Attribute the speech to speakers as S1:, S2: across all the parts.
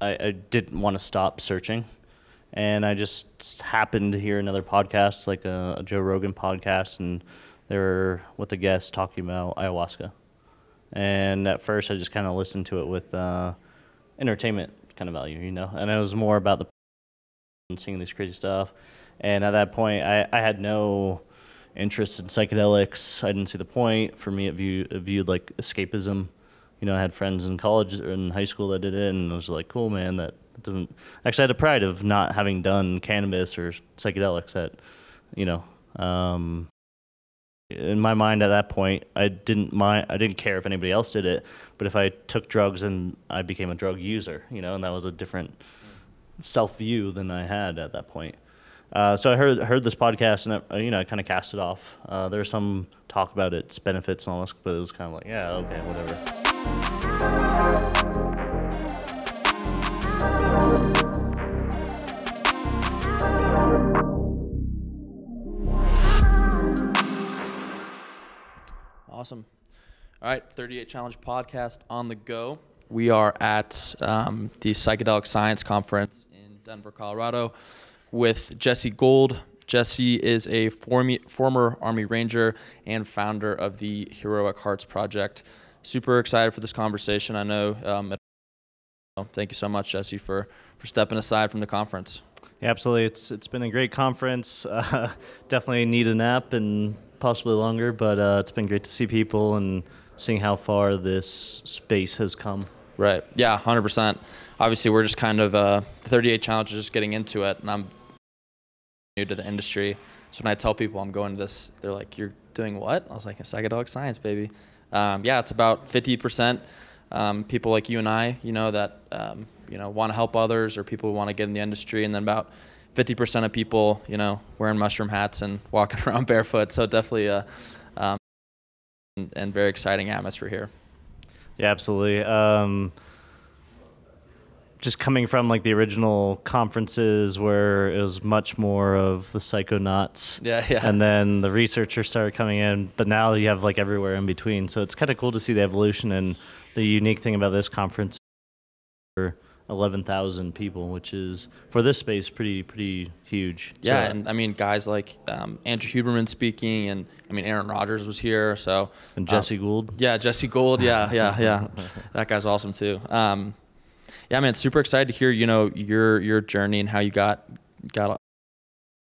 S1: I, I didn't want to stop searching, and I just happened to hear another podcast, like a, a Joe Rogan podcast, and they were with a guest talking about ayahuasca. And at first, I just kind of listened to it with uh, entertainment kind of value, you know, and it was more about the seeing these crazy stuff. And at that point, I, I had no interest in psychedelics. I didn't see the point. For me, it, view, it viewed like escapism. You know, I had friends in college or in high school that did it, and I was like, cool, man, that doesn't. Actually, I had the pride of not having done cannabis or psychedelics that, you know, um, in my mind at that point, I didn't mind. I didn't care if anybody else did it, but if I took drugs and I became a drug user, you know, and that was a different self view than I had at that point. Uh, so I heard heard this podcast and I, you know I kind of cast it off. Uh, there was some talk about its benefits and all this, but it was kind of like yeah okay whatever.
S2: Awesome. All right, 38 Challenge podcast on the go. We are at um, the Psychedelic Science Conference in Denver, Colorado, with Jesse Gould. Jesse is a former Army Ranger and founder of the Heroic Hearts Project. Super excited for this conversation. I know. Um, thank you so much, Jesse, for for stepping aside from the conference.
S1: Yeah, absolutely, it's it's been a great conference. Uh, definitely need a nap and possibly longer, but uh, it's been great to see people and seeing how far this space has come.
S2: Right. Yeah, hundred percent. Obviously, we're just kind of uh, 38 challenges just getting into it, and I'm new to the industry. So when I tell people I'm going to this, they're like, "You're doing what?" I was like, "A psychedelic science, baby." Um, yeah, it's about 50% um, people like you and I, you know, that um, you know want to help others or people who want to get in the industry, and then about 50% of people, you know, wearing mushroom hats and walking around barefoot. So definitely a um, and, and very exciting atmosphere here.
S1: Yeah, absolutely. Um, just coming from like the original conferences where it was much more of the psychonauts.
S2: Yeah, yeah.
S1: And then the researchers started coming in, but now you have like everywhere in between. So it's kind of cool to see the evolution and the unique thing about this conference for 11,000 people, which is for this space pretty pretty huge.
S2: Yeah,
S1: So-
S2: and I mean guys like um, Andrew Huberman speaking, and I mean Aaron Rodgers was here, so
S1: and
S2: um,
S1: Jesse Gould.
S2: Yeah, Jesse Gould. Yeah, yeah, yeah. that guy's awesome too. Um, yeah, man, super excited to hear you know your your journey and how you got got.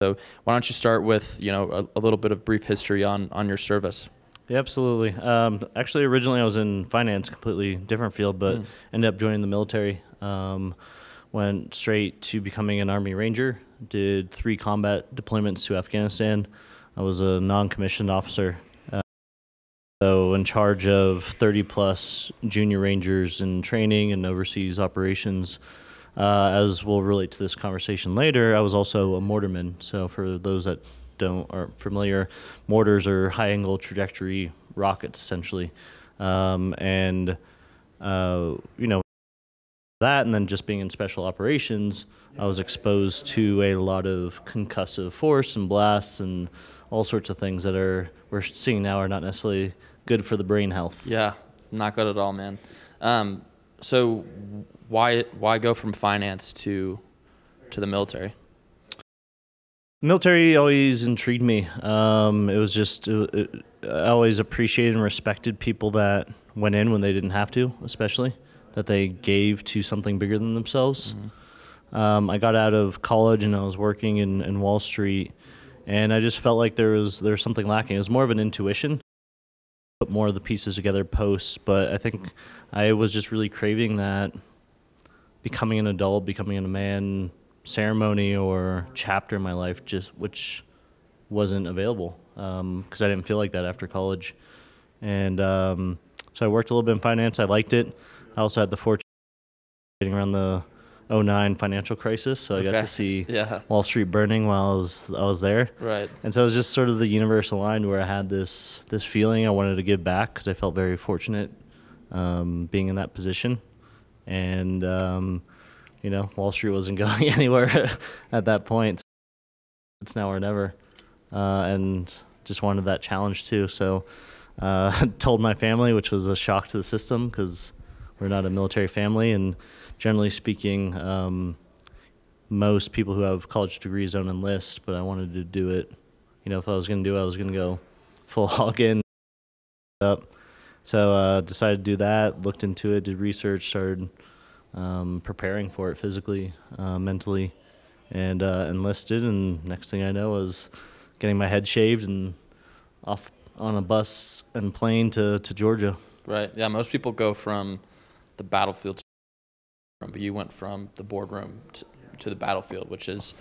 S2: So why don't you start with you know a, a little bit of brief history on on your service?
S1: Yeah, absolutely. Um, actually, originally I was in finance, completely different field, but
S2: Mm.
S1: ended up joining the military. Um, went straight to becoming an Army Ranger. Did three combat deployments to Afghanistan. I was a non-commissioned officer, so in charge of 30 plus junior Rangers in training and overseas operations. Uh, as we'll relate to this conversation later, I was also a mortarman. So for those that don't aren't familiar, mortars are high angle trajectory rockets essentially, um, and uh, you know that, and then just being in special operations, I was exposed to a lot of concussive force and blasts and all sorts of things that are we're seeing now are not necessarily good for the brain health.
S2: Yeah, not good at all, man. Um, so why why go from finance to to the military?
S1: Military always intrigued me. Um, it was just uh, it, I always appreciated and respected people that went in when they didn't have to, especially that they gave to something bigger than themselves. Um, I got out of college and I was working in, in Wall Street, and I just felt like there was there was something lacking. It was more of an intuition, put more of the pieces together post. But I think I was just really craving that becoming an adult, becoming a man ceremony or chapter in my life, just which wasn't available because I didn't feel like that after college, and um, so I worked a little bit in finance. I liked it. I also had the fortune getting around the 09 financial crisis, so I got to see
S2: Yeah.
S1: Wall Street burning while I was I was there.
S2: Right.
S1: And so it was just sort of the universe aligned where I had this this feeling I wanted to give back because I felt very fortunate um, being in that position, and um, you know Wall Street wasn't going anywhere at that point. It's now or never, uh, and just wanted that challenge too. So uh, told my family, which was a shock to the system because we're not a military family, and generally speaking, um, most people who have college degrees don't enlist, but I wanted to do it. You know, if I was going to do it, I was going to go full hog in. Up. So uh, decided to do that. Looked into it, did research, started um, preparing for it physically, uh, mentally, and uh, enlisted. And next thing I know was getting my head shaved and off on a bus and plane to, to Georgia.
S2: Right. Yeah. Most people go from the battlefield, but you went from the boardroom to, to the battlefield, which is,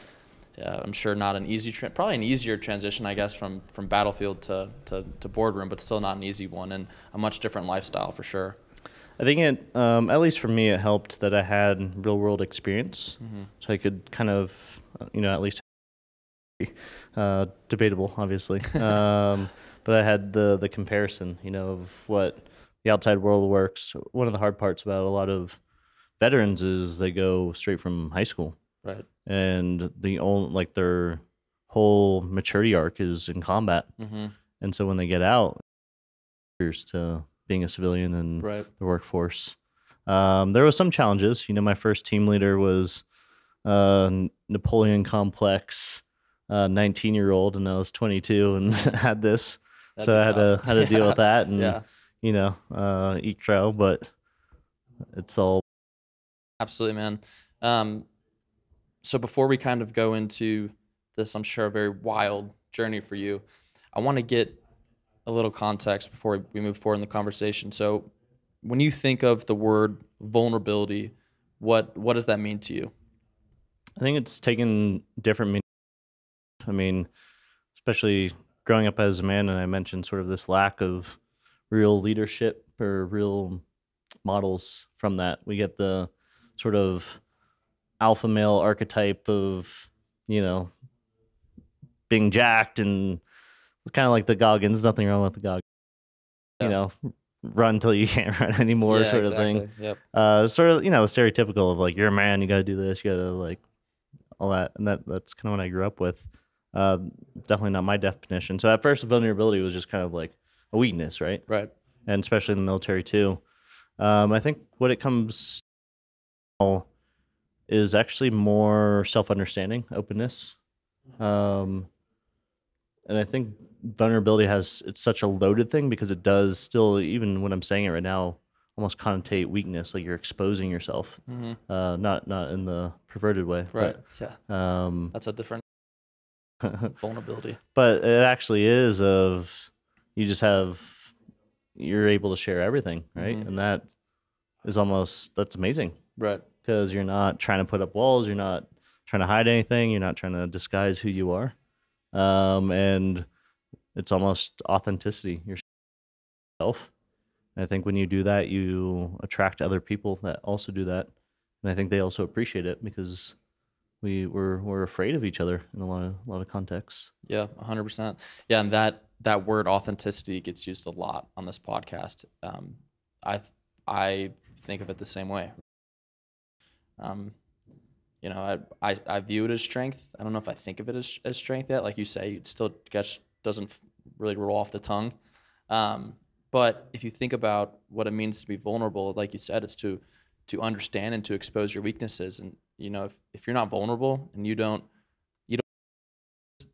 S2: uh, I'm sure, not an easy, tra- probably an easier transition, I guess, from from battlefield to, to to boardroom, but still not an easy one, and a much different lifestyle for sure.
S1: I think it, um, at least for me, it helped that I had real world experience,
S2: Mm-hmm.
S1: so I could kind of, you know, at least uh, debatable, obviously. um, but I had the the comparison, you know, of what the outside world works. One of the hard parts about a lot of veterans is they go straight from high school,
S2: Right.
S1: and the only like their whole maturity arc is in combat,
S2: Mm-hmm.
S1: and so when they get out, years to being a civilian and
S2: Right.
S1: the workforce. Um, there was some challenges. You know, my first team leader was uh, Napoleon complex, uh, 19 year old, and I was 22 and had this,
S2: That'd
S1: so I had
S2: tough.
S1: to had to deal with that and
S2: Yeah.
S1: you know uh, eat crow. But it's all
S2: Absolutely, man. Um, so before we kind of go into this, I'm sure a very wild journey for you. I want to get a little context before we move forward in the conversation. So, when you think of the word vulnerability, what what does that mean to you?
S1: I think it's taken different meanings. I mean, especially growing up as a man, and I mentioned sort of this lack of real leadership or real models from that. We get the sort of alpha male archetype of, you know, being jacked and kind of like the Goggins. Nothing wrong with the Goggins.
S2: Yeah.
S1: You know, run till you can't run anymore,
S2: Yeah,
S1: sort of thing.
S2: Yep.
S1: uh sort of you know the stereotypical of like you're a man you got to do this you got to like all that and that that's kind of what i grew up with uh definitely not my definition so at first vulnerability was just kind of like a weakness right
S2: Right.
S1: and especially in the military too um i think what it comes is actually more self-understanding openness um and i think vulnerability has it's such a loaded thing because it does still even when i'm saying it right now almost connotate weakness like you're exposing yourself
S2: hmm
S1: uh not not in the perverted way
S2: Right. Yeah.
S1: um
S2: That's a different vulnerability.
S1: but it actually is of you just have you're able to share everything right
S2: Mhm.
S1: and that is almost that's amazing
S2: Right.
S1: Because you're not trying to put up walls you're not trying to hide anything you're not trying to disguise who you are um and it's almost authenticity yourself and i think when you do that you attract other people that also do that and i think they also appreciate it because we we're, we're afraid of each other in a lot of a lot of contexts
S2: Yeah, hundred percent. Yeah, and that that word authenticity gets used a lot on this podcast. Um, I I think of it the same way. Um, you know, I, I I view it as strength. I don't know if I think of it as as strength yet. Like you say, it still gets doesn't really roll off the tongue. Um, but if you think about what it means to be vulnerable, like you said, it's to to understand and to expose your weaknesses. And you know, if, if you're not vulnerable and you don't you don't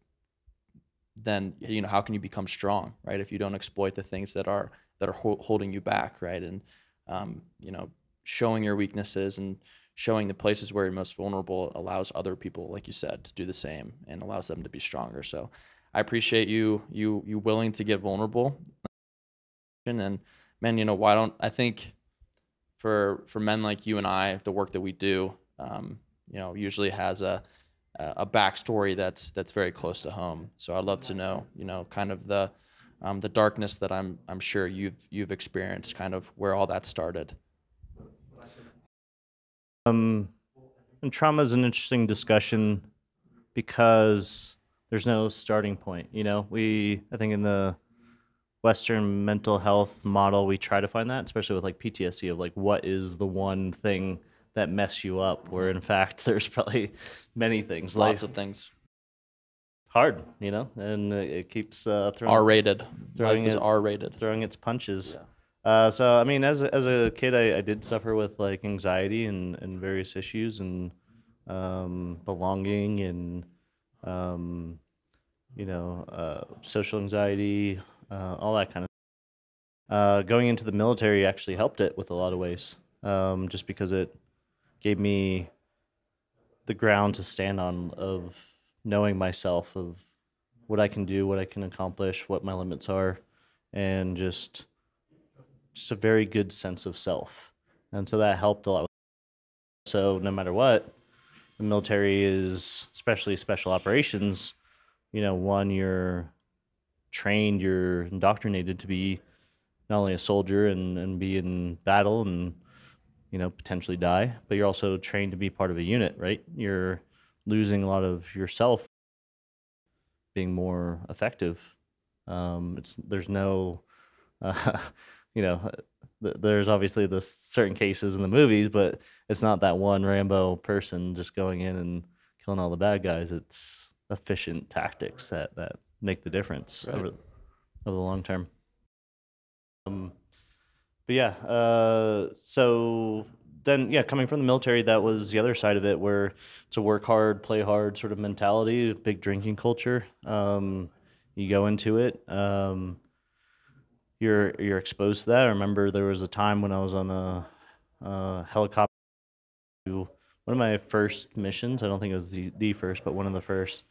S2: then you know how can you become strong right if you don't exploit the things that are that are ho- holding you back right and um, you know showing your weaknesses and showing the places where you're most vulnerable allows other people like you said to do the same and allows them to be stronger so i appreciate you you you willing to get vulnerable and man you know why don't i think for for men like you and i the work that we do um, you know usually has a a backstory that's that's very close to home. So I'd love to know, you know, kind of the um, the darkness that I'm I'm sure you've you've experienced, kind of where all that started.
S1: Um, and trauma is an interesting discussion because there's no starting point. You know, we I think in the Western mental health model, we try to find that, especially with like PTSD, of like what is the one thing that mess you up. Where in fact, there's probably many things.
S2: Lots
S1: Life
S2: of things.
S1: hard, you know, and it keeps uh, throwing
S2: R rated.
S1: throwing
S2: Life is
S1: it-
S2: R rated.
S1: throwing its punches. Uh, so I mean, as a, as a kid, I, I did suffer with like anxiety and, and various issues and um, belonging and um, you know uh, social anxiety, uh, all that kind of. Uh, going into the military actually helped it with a lot of ways, um, just because it gave me the ground to stand on of knowing myself of what I can do, what I can accomplish, what my limits are, and just just a very good sense of self. And so that helped a lot. So no matter what, the military is, especially special operations, you know, one, you're trained, you're indoctrinated to be not only a soldier and, and be in battle and, you know, potentially die, but you're also trained to be part of a unit, right? You're losing a lot of yourself being more effective. Um, it's there's no, uh, you know, th- there's obviously the certain cases in the movies, but it's not that one Rambo person just going in and killing all the bad guys. It's efficient tactics that that make the difference
S2: Right.
S1: over over the long term. Um, but yeah, uh, so then yeah, coming from the military, that was the other side of it, where it's a work hard, play hard sort of mentality, big drinking culture. Um, you go into it, um, you're you're exposed to that. I remember there was a time when I was on a, a helicopter. to One of my first missions, I don't think it was the, the first, but one of the first,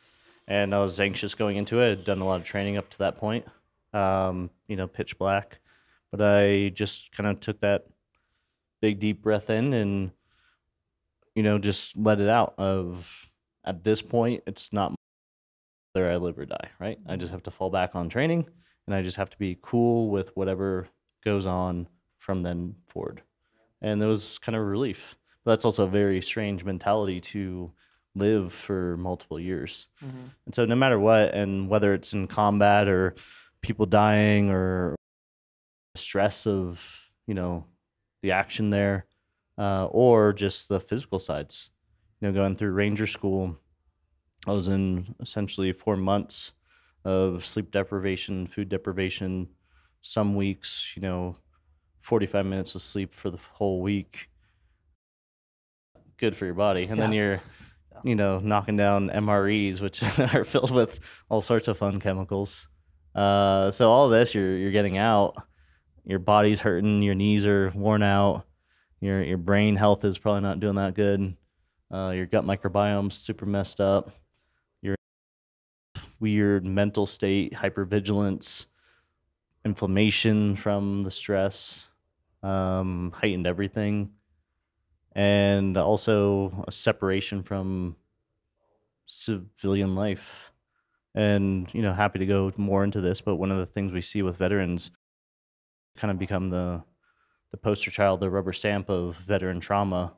S1: and I was anxious going into it. I'd done a lot of training up to that point, um, you know, pitch black, but I just kind of took that big deep breath in and you know just let it out of at this point it's not whether i live or die right i just have to fall back on training and i just have to be cool with whatever goes on from then forward. And it was kind of a relief. But that's also a very strange mentality to live for multiple years. And so no matter what and whether it's in combat or people dying or stress of you know the action there uh, or just the physical sides you know going through ranger school i was in essentially four months of sleep deprivation food deprivation some weeks you know 45 minutes of sleep for the whole week. Good for your body. And then you're you know knocking down mres which are filled with all sorts of fun chemicals. Uh, so all this you're you're getting out. Your body's hurting, your knees are worn out, your your brain health is probably not doing that good. Uh, your gut microbiome's super messed up. Weird mental state, hypervigilance, inflammation from the stress, um, heightened everything, and also a separation from civilian life. And you know, happy to go more into this, but one of the things we see with veterans kind of become the the poster child, the rubber stamp of veteran trauma.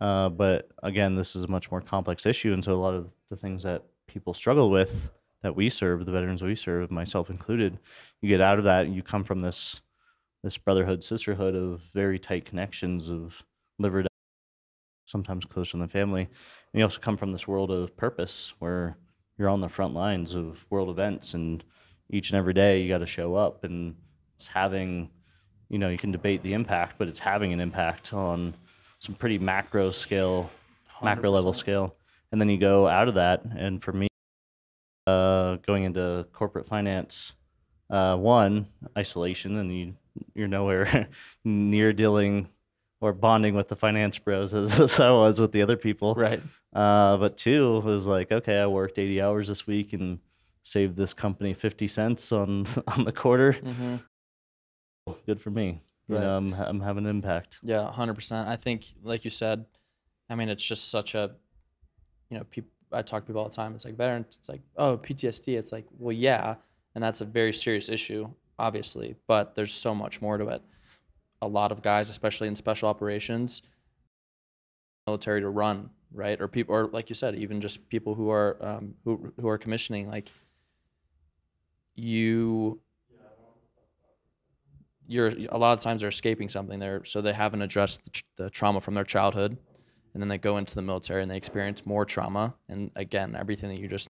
S1: Uh, but again, this is a much more complex issue, and so a lot of the things that people struggle with that we serve, the veterans we serve, myself included, you get out of that, and you come from this this brotherhood, sisterhood of very tight connections of liver, sometimes close in the family, and you also come from this world of purpose where you're on the front lines of world events, and each and every day you got to show up and it's having you know you can debate the impact but it's having an impact on some pretty macro scale macro level scale. And then you go out of that and for me uh, going into corporate finance uh, one isolation and you you're nowhere near dealing or bonding with the finance bros as, as i was with the other people
S2: Right.
S1: uh, but two was like, okay, I worked 80 hours this week and saved this company 50 cents on on the quarter.
S2: hmm
S1: Good for me. You
S2: Right.
S1: know, I'm I'm having an impact.
S2: Yeah, hundred percent. I think, like you said, I mean, it's just such a, you know, people. I talk to people all the time. It's like better. It's like, oh, PTSD. It's like, well, yeah, and that's a very serious issue, obviously. But there's so much more to it. A lot of guys, especially in special operations, military to run, right? Or people, or like you said, even just people who are um, who who are commissioning, like you you're a lot of times they're escaping something there so they haven't addressed the, the trauma from their childhood and then they go into the military and they experience more trauma and again everything that you just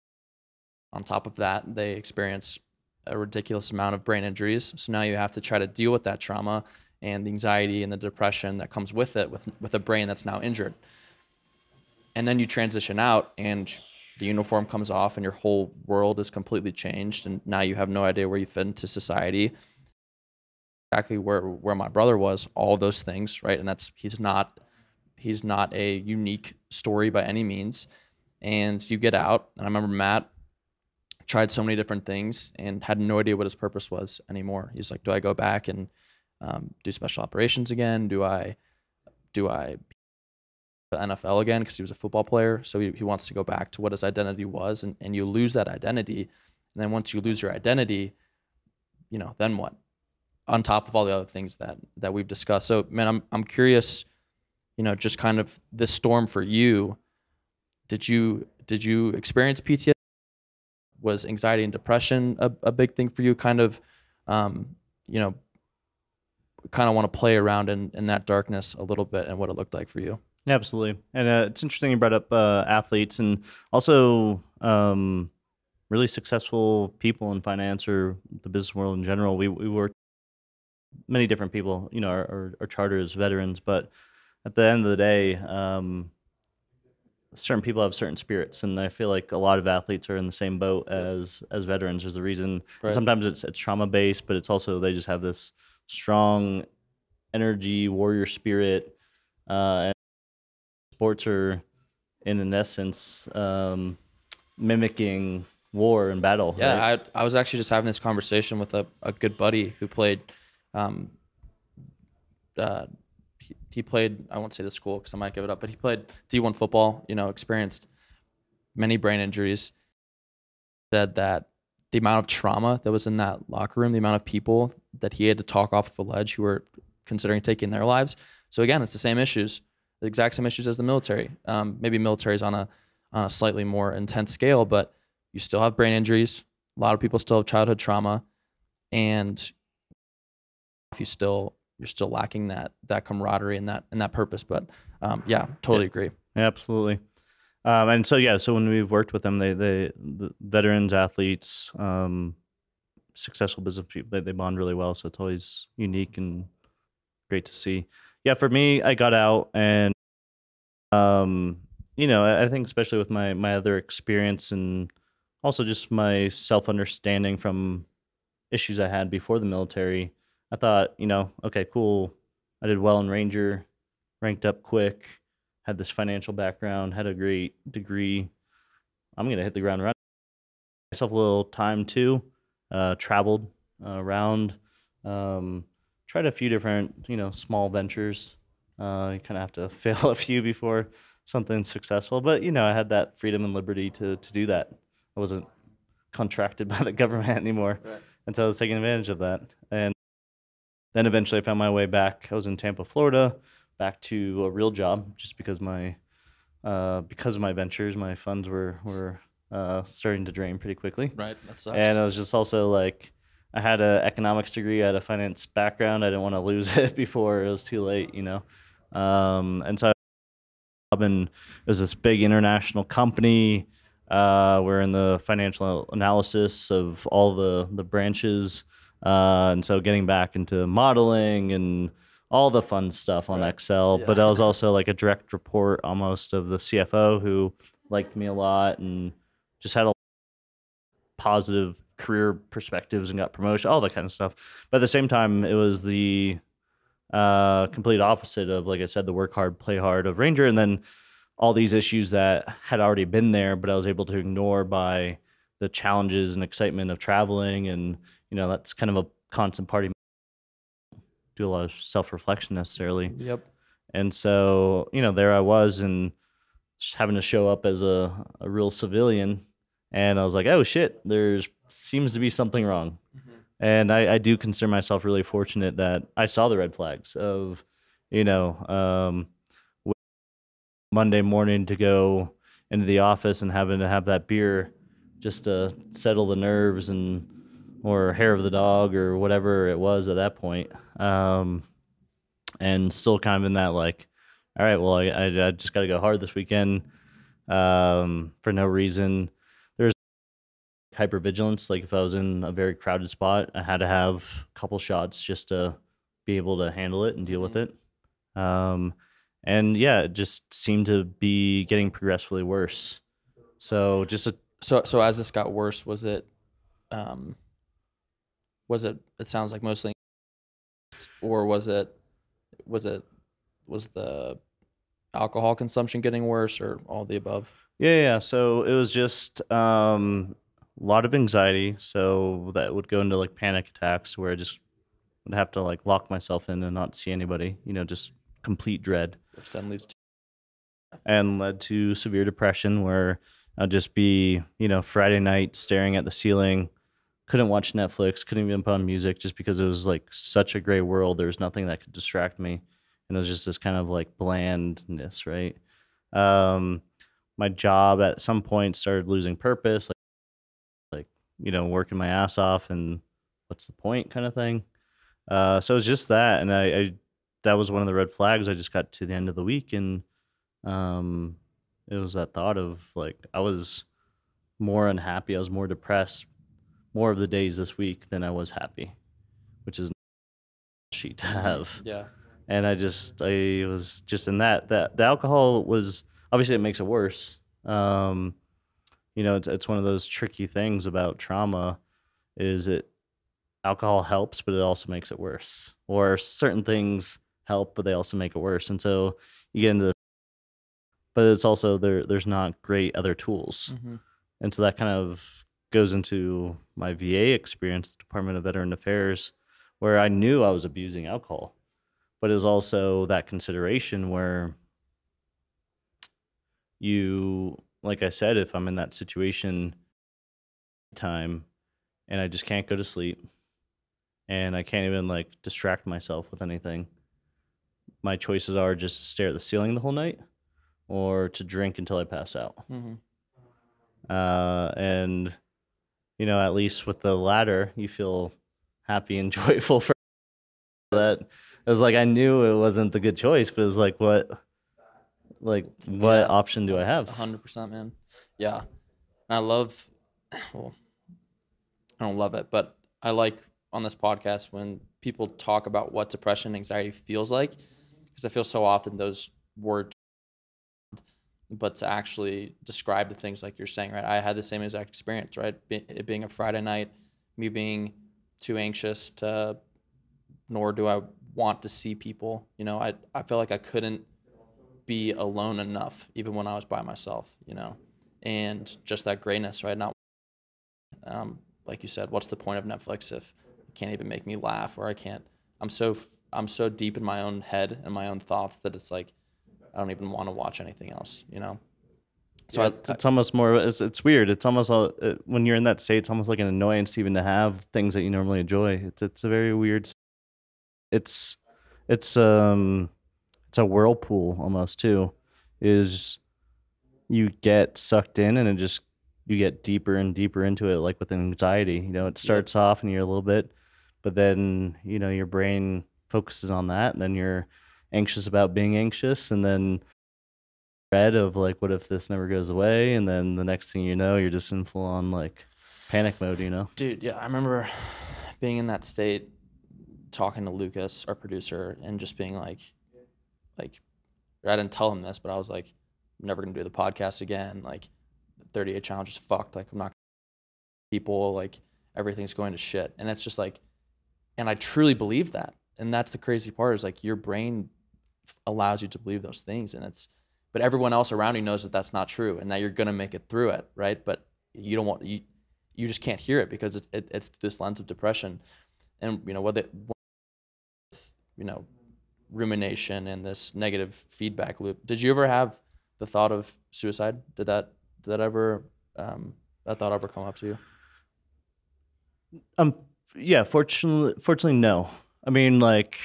S2: on top of that they experience a ridiculous amount of brain injuries. So now you have to try to deal with that trauma and the anxiety and the depression that comes with it with with a brain that's now injured. And then you transition out and the uniform comes off and your whole world is completely changed and now you have no idea where you fit into society exactly where where my brother was all those things right and that's he's not he's not a unique story by any means and you get out and i remember matt tried so many different things and had no idea what his purpose was anymore he's like do i go back and um, do special operations again do i do i the NFL again because he was a football player. So he, he wants to go back to what his identity was, and, and you lose that identity. And then once you lose your identity, you know, then what? On top of all the other things that that we've discussed. So man, I'm I'm curious, you know, just kind of this storm for you. Did you did you experience PTSD? Was anxiety and depression a, a big thing for you? Kind of, um, you know, kind of want to play around in, in that darkness a little bit and what it looked like for you.
S1: Absolutely. And uh, it's interesting you brought up uh, athletes and also um, really successful people in finance or the business world in general. We we work many different people. You know, our, our, our charter is veterans, but at the end of the day, um, certain people have certain spirits, and I feel like a lot of athletes are in the same boat as as veterans. There's the reason.
S2: Right.
S1: Sometimes it's it's trauma based, but it's also they just have this strong energy, warrior spirit. Uh, and sports are, in an essence, um, mimicking war and battle.
S2: Yeah,
S1: right?
S2: I, I was actually just having this conversation with a, a good buddy who played, um, uh, he, he played, I won't say the school because I might give it up, but he played D1 football, you know, experienced many brain injuries. Said that the amount of trauma that was in that locker room, the amount of people that he had to talk off the ledge who were considering taking their lives. So again, it's the same issues, the exact same issues as the military. Um, maybe military is on a on a slightly more intense scale, but you still have brain injuries. A lot of people still have childhood trauma, and if you still you're still lacking that that camaraderie and that and that purpose. But um, yeah, totally agree.
S1: Yeah, absolutely. Um, and so yeah, so when we've worked with them, they they the veterans, athletes, um, successful business people, they, they bond really well. So it's always unique and great to see. Yeah, for me, I got out and um, you know, I, I think especially with my my other experience and also just my self understanding from issues I had before the military, I thought, you know, okay, cool. I did well in Ranger, ranked up quick, had this financial background, had a great degree. I'm gonna hit the ground running. Myself a little time too. Uh, traveled uh, around, um, tried a few different, you know, small ventures. Uh, you kind of have to fail a few before something's successful, but you know, I had that freedom and liberty to to do that. I wasn't contracted by the government anymore,
S2: Right.
S1: and so I was taking advantage of that. And then eventually, I found my way back. I was in Tampa, Florida, back to a real job, just because my uh, because of my ventures, my funds were were uh, starting to drain pretty quickly.
S2: Right. That sucks.
S1: And I was just also like, I had an economics degree, I had a finance background. I didn't want to lose it before it was too late, you know. Um, and so, I, and it was this big international company. Uh, we're in the financial analysis of all the the branches, uh, and so getting back into modeling and all the fun stuff on
S2: Right.
S1: Excel. But
S2: Yeah.
S1: I was also like a direct report almost of the CFO who liked me a lot and just had a positive career perspectives and got promotion, all that kind of stuff. But at the same time, it was the uh, complete opposite of, like I said, the work hard, play hard of Ranger, and then all these issues that had already been there, but I was able to ignore by the challenges and excitement of traveling, and you know that's kind of a constant party. Do a lot of self reflection necessarily.
S2: yep.
S1: And so, you know, there I was and just having to show up as a, a real civilian. And I was like, oh shit, there's seems to be something wrong. And I, I do consider myself really fortunate that I saw the red flags of, you know, um, Monday morning to go into the office and having to have that beer just to settle the nerves and or hair of the dog or whatever it was at that point. Um, and still kind of in that like, all right, well, I, I, I just got to go hard this weekend um, for no reason. There's hypervigilance. Like if I was in a very crowded spot, I had to have a couple shots just to be able to handle it and deal with it. Um, and yeah, it just seemed to be getting progressively worse. So just a,
S2: So so as this got worse, was it um was it it sounds like mostly or was it was it was the alcohol consumption getting worse or all the above?
S1: Yeah, yeah. So it was just um, a lot of anxiety. So that would go into like panic attacks where I just would have to like lock myself in and not see anybody. You know, just complete dread,
S2: Which then leads to
S1: and led to severe depression where I'd just be, you know, Friday night staring at the ceiling. Couldn't watch Netflix. Couldn't even put on music just because it was like such a gray world. There was nothing that could distract me, and it was just this kind of like blandness, right? Um, my job at some point started losing purpose like like you know working my ass off and what's the point kind of thing uh so it was just that and I, I that was one of the red flags i just got to the end of the week and um it was that thought of like i was more unhappy i was more depressed more of the days this week than i was happy which is sheet to have
S2: yeah.
S1: and I just I was just in that that the alcohol was obviously it makes it worse. Um, you know, it's it's one of those tricky things about trauma, is it alcohol helps, but it also makes it worse. Or certain things help, but they also make it worse. And so you get into this, but it's also there. There's not great other tools,
S2: Mhm.
S1: and so that kind of goes into my VA experience, the Department of Veteran Affairs, where I knew I was abusing alcohol but it was also that consideration where you like i said if i'm in that situation time and i just can't go to sleep and i can't even like distract myself with anything my choices are just to stare at the ceiling the whole night or to drink until i pass out
S2: Mhm.
S1: uh, and you know at least with the latter you feel happy and joyful for that it was like i knew it wasn't the good choice but it was like what like what
S2: Yeah.
S1: option do i have
S2: hundred percent, man. Yeah, and I love. Well, I don't love it, but I like on this podcast when people talk about what depression and anxiety feels like, because I feel so often those words, but to actually describe the things like you're saying, right? I had the same exact experience, right? It being a Friday night, me being too anxious to, nor do I want to see people. You know, I I feel like I couldn't be alone enough even when I was by myself, you know, and just that grayness, right? Not, um, like you said, what's the point of Netflix if it can't even make me laugh or I can't, I'm so, I'm so deep in my own head and my own thoughts that it's like, I don't even want to watch anything else, you know? So
S1: Yeah,
S2: I,
S1: it's, it's almost more it's, it's weird. It's almost a, it, when you're in that state it's almost like an annoyance even to have things that you normally enjoy. It's it's a very weird it's it's um it's a whirlpool almost too is you get sucked in and it just you get deeper and deeper into it like with anxiety you know it starts off and you're a little bit but then you know your brain focuses on that and then you're anxious about being anxious and then dread of like what if this never goes away and then the next thing you know you're just in full on like panic mode you know
S2: Dude, yeah, I remember being in that state, talking to Lucas, our producer, and just being like, like, I didn't tell him this, but I was like, I'm never gonna do the podcast again. Like, 38 challenge is fucked. Like, I'm not people. Like, everything's going to shit. And it's just like, and I truly believe that. And that's the crazy part is like your brain allows you to believe those things, and it's, but everyone else around you knows that that's not true, and that you're gonna make it through it, right? But you don't want you you just can't hear it because it, it, it's this lens of depression. And you know it you know rumination and this negative feedback loop. Did you ever have the thought of suicide? Did that did that ever um, that thought ever come up to you?
S1: Um yeah fortunately fortunately no. I mean like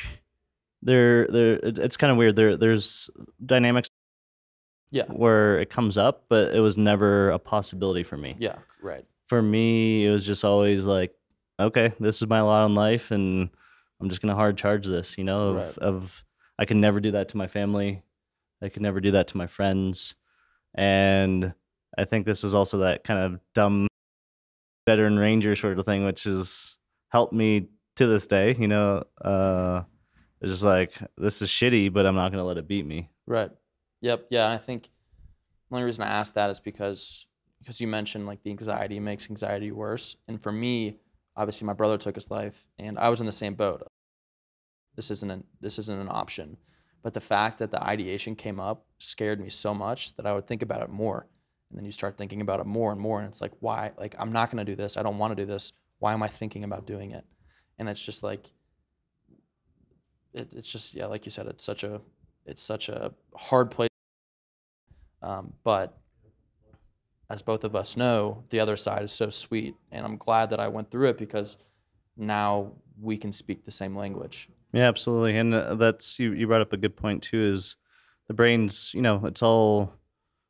S1: there there it- it's kind of weird there there's dynamics
S2: yeah
S1: where it comes up but it was never a possibility for me
S2: yeah right
S1: for me it was just always like okay this is my lot in life and i'm just gonna hard charge this you know of,
S2: Right.
S1: of i can never do that to my family i can never do that to my friends and i think this is also that kind of dumb veteran ranger sort of thing, which has helped me to this day. You know, uh, it's just like this is shitty, but I'm not gonna let it beat me.
S2: Right. Yep. Yeah. I think the only reason I asked that is because because you mentioned like the anxiety makes anxiety worse. And for me, obviously my brother took his life and I was in the same boat. This isn't an, this isn't an option. But the fact that the ideation came up scared me so much that I would think about it more. And then you start thinking about it more and more and it's like why like I'm not to do this. I don't want to do this. Why am I thinking about doing it? And it's just like it, it's just yeah, like you said, it's such a it's such a hard place. Um, but as both of us know, the other side is so sweet, and I'm glad that I went through it because now we can speak the same language.
S1: Yeah, absolutely, and uh, that's you. You brought up a good point too. Is the brain's you know it's all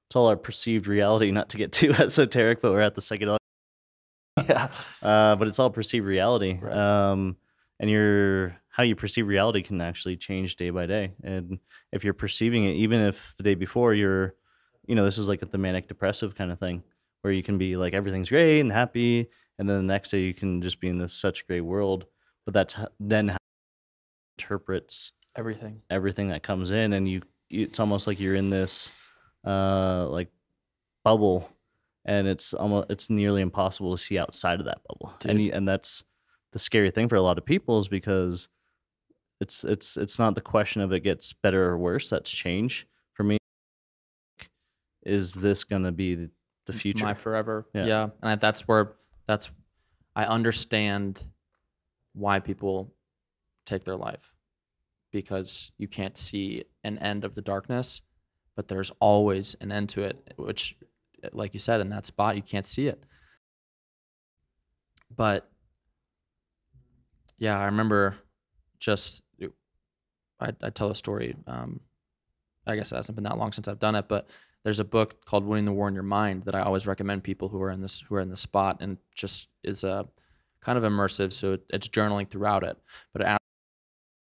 S1: it's all our perceived reality. Not to get too esoteric, but we're at the psychedelic.
S2: Yeah.
S1: Uh, but it's all perceived reality.
S2: Right.
S1: Um, and your how you perceive reality can actually change day by day. And if you're perceiving it, even if the day before you're, you know, this is like the manic depressive kind of thing, where you can be like everything's great and happy, and then the next day you can just be in this such great world. But that's then how it interprets
S2: Everything.
S1: everything that comes in and you it's almost like you're in this uh like bubble and it's almost it's nearly impossible to see outside of that bubble and
S2: Dude.
S1: you, and that's the scary thing for a lot of people is because it's it's it's not the question of it gets better or worse that's change for me is this going to be the- future
S2: My forever.
S1: Yeah.
S2: Yeah. And I, that's where that's I understand why people take their life because you can't see an end of the darkness, but there's always an end to it, which like you said in that spot you can't see it. But yeah, I remember just I I tell a story um I guess it hasn't been that long since I've done it, but there's a book called Winning the War in Your Mind that I always recommend people who are in this who are in the spot and just is a kind of immersive, so it, it's journaling throughout it, but it asks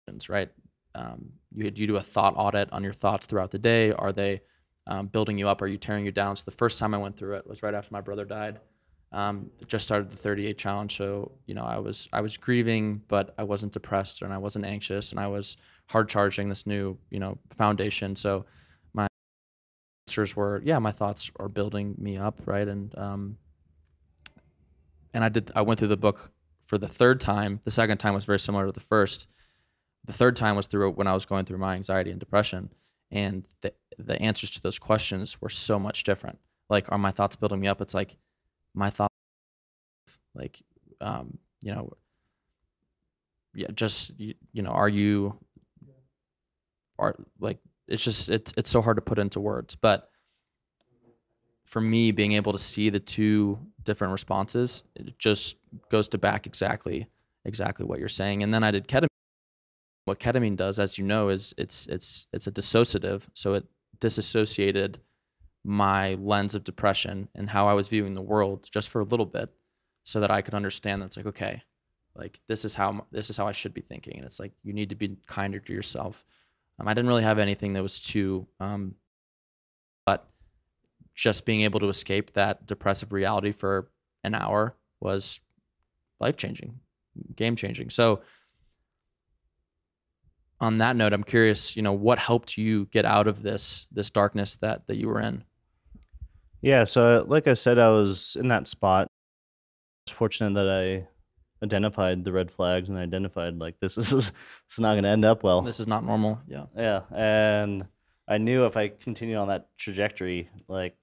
S2: questions, right? Um, you you do a thought audit on your thoughts throughout the day. Are they um, building you up? Are you tearing you down? So the first time I went through it was right after my brother died. Um, just started the 38 challenge, so you know I was I was grieving, but I wasn't depressed and I wasn't anxious, and I was hard charging this new you know foundation. So my answers were, yeah, my thoughts are building me up, right? And um, and I did I went through the book for the third time. The second time was very similar to the first. The third time was through when I was going through my anxiety and depression, and the the answers to those questions were so much different. Like, are my thoughts building me up? It's like my thoughts, like, um, you know, yeah, just you, you know, are you, are like, it's just it's it's so hard to put into words, but for me, being able to see the two different responses, it just goes to back exactly exactly what you're saying. And then I did ketamine. What ketamine does, as you know, is it's it's it's a dissociative, so it disassociated my lens of depression and how I was viewing the world just for a little bit, so that I could understand that's like okay, like this is how this is how I should be thinking, and it's like you need to be kinder to yourself. Um, I didn't really have anything that was too, um, but just being able to escape that depressive reality for an hour was life changing, game changing. So, on that note, I'm curious, you know, what helped you get out of this this darkness that that you were in?
S1: Yeah, so like I said, I was in that spot. I was fortunate that I identified the red flags and identified like this is this is not going to end up well.
S2: This is not normal. Yeah.
S1: Yeah, and I knew if I continued on that trajectory, like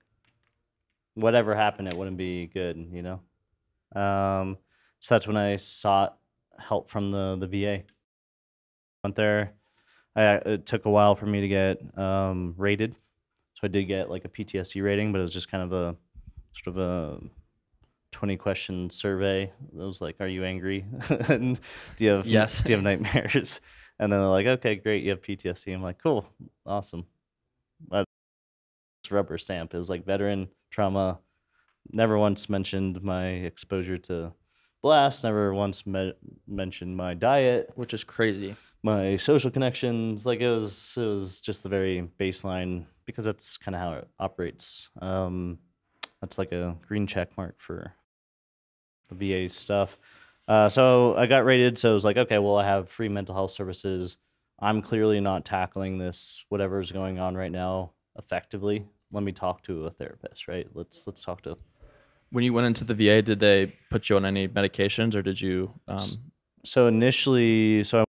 S1: whatever happened, it wouldn't be good. You know, um, so that's when I sought help from the the VA. Went there. I it took a while for me to get um, rated, so I did get like a PTSD rating, but it was just kind of a sort of a 20 question survey. It was like, "Are you angry? and do you have
S2: Yes.
S1: do you have nightmares?" And then they're like, "Okay, great, you have PTSD." I'm like, "Cool, awesome." But it's rubber stamp. It was like veteran trauma. Never once mentioned my exposure to blast. Never once me- mentioned my diet,
S2: Which is crazy.
S1: my social connections. Like it was, it was just the very baseline because that's kind of how it operates. Um, that's like a green check mark for the VA stuff. Uh, so I got rated. So it was like, okay, well, I have free mental health services. I'm clearly not tackling this whatever is going on right now effectively. Let me talk to a therapist, right? Let's let's talk to.
S2: When you went into the VA, did they put you on any medications, or did you? Um,
S1: So initially, so I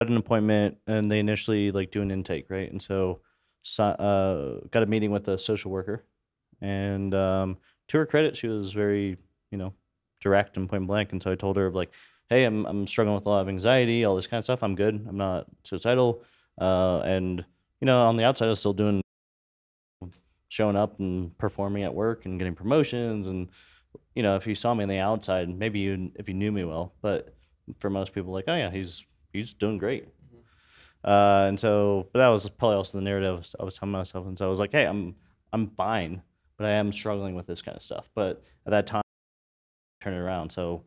S1: had an appointment, and they initially like do an intake, right? And so, so uh, got a meeting with a social worker, and um, to her credit, she was very, you know, direct and point blank. And so I told her like, hey, I'm I'm struggling with a lot of anxiety, all this kind of stuff. I'm good. I'm not suicidal. Uh, and you know, on the outside, I was still doing, showing up and performing at work and getting promotions. And you know, if you saw me on the outside, maybe you if you knew me well, but for most people, like, oh yeah, he's he's doing great. Uh, and so, but that was probably also the narrative I was, I was telling myself. And so I was like, hey, I'm I'm fine, but I am struggling with this kind of stuff. But at that time, turn it around. So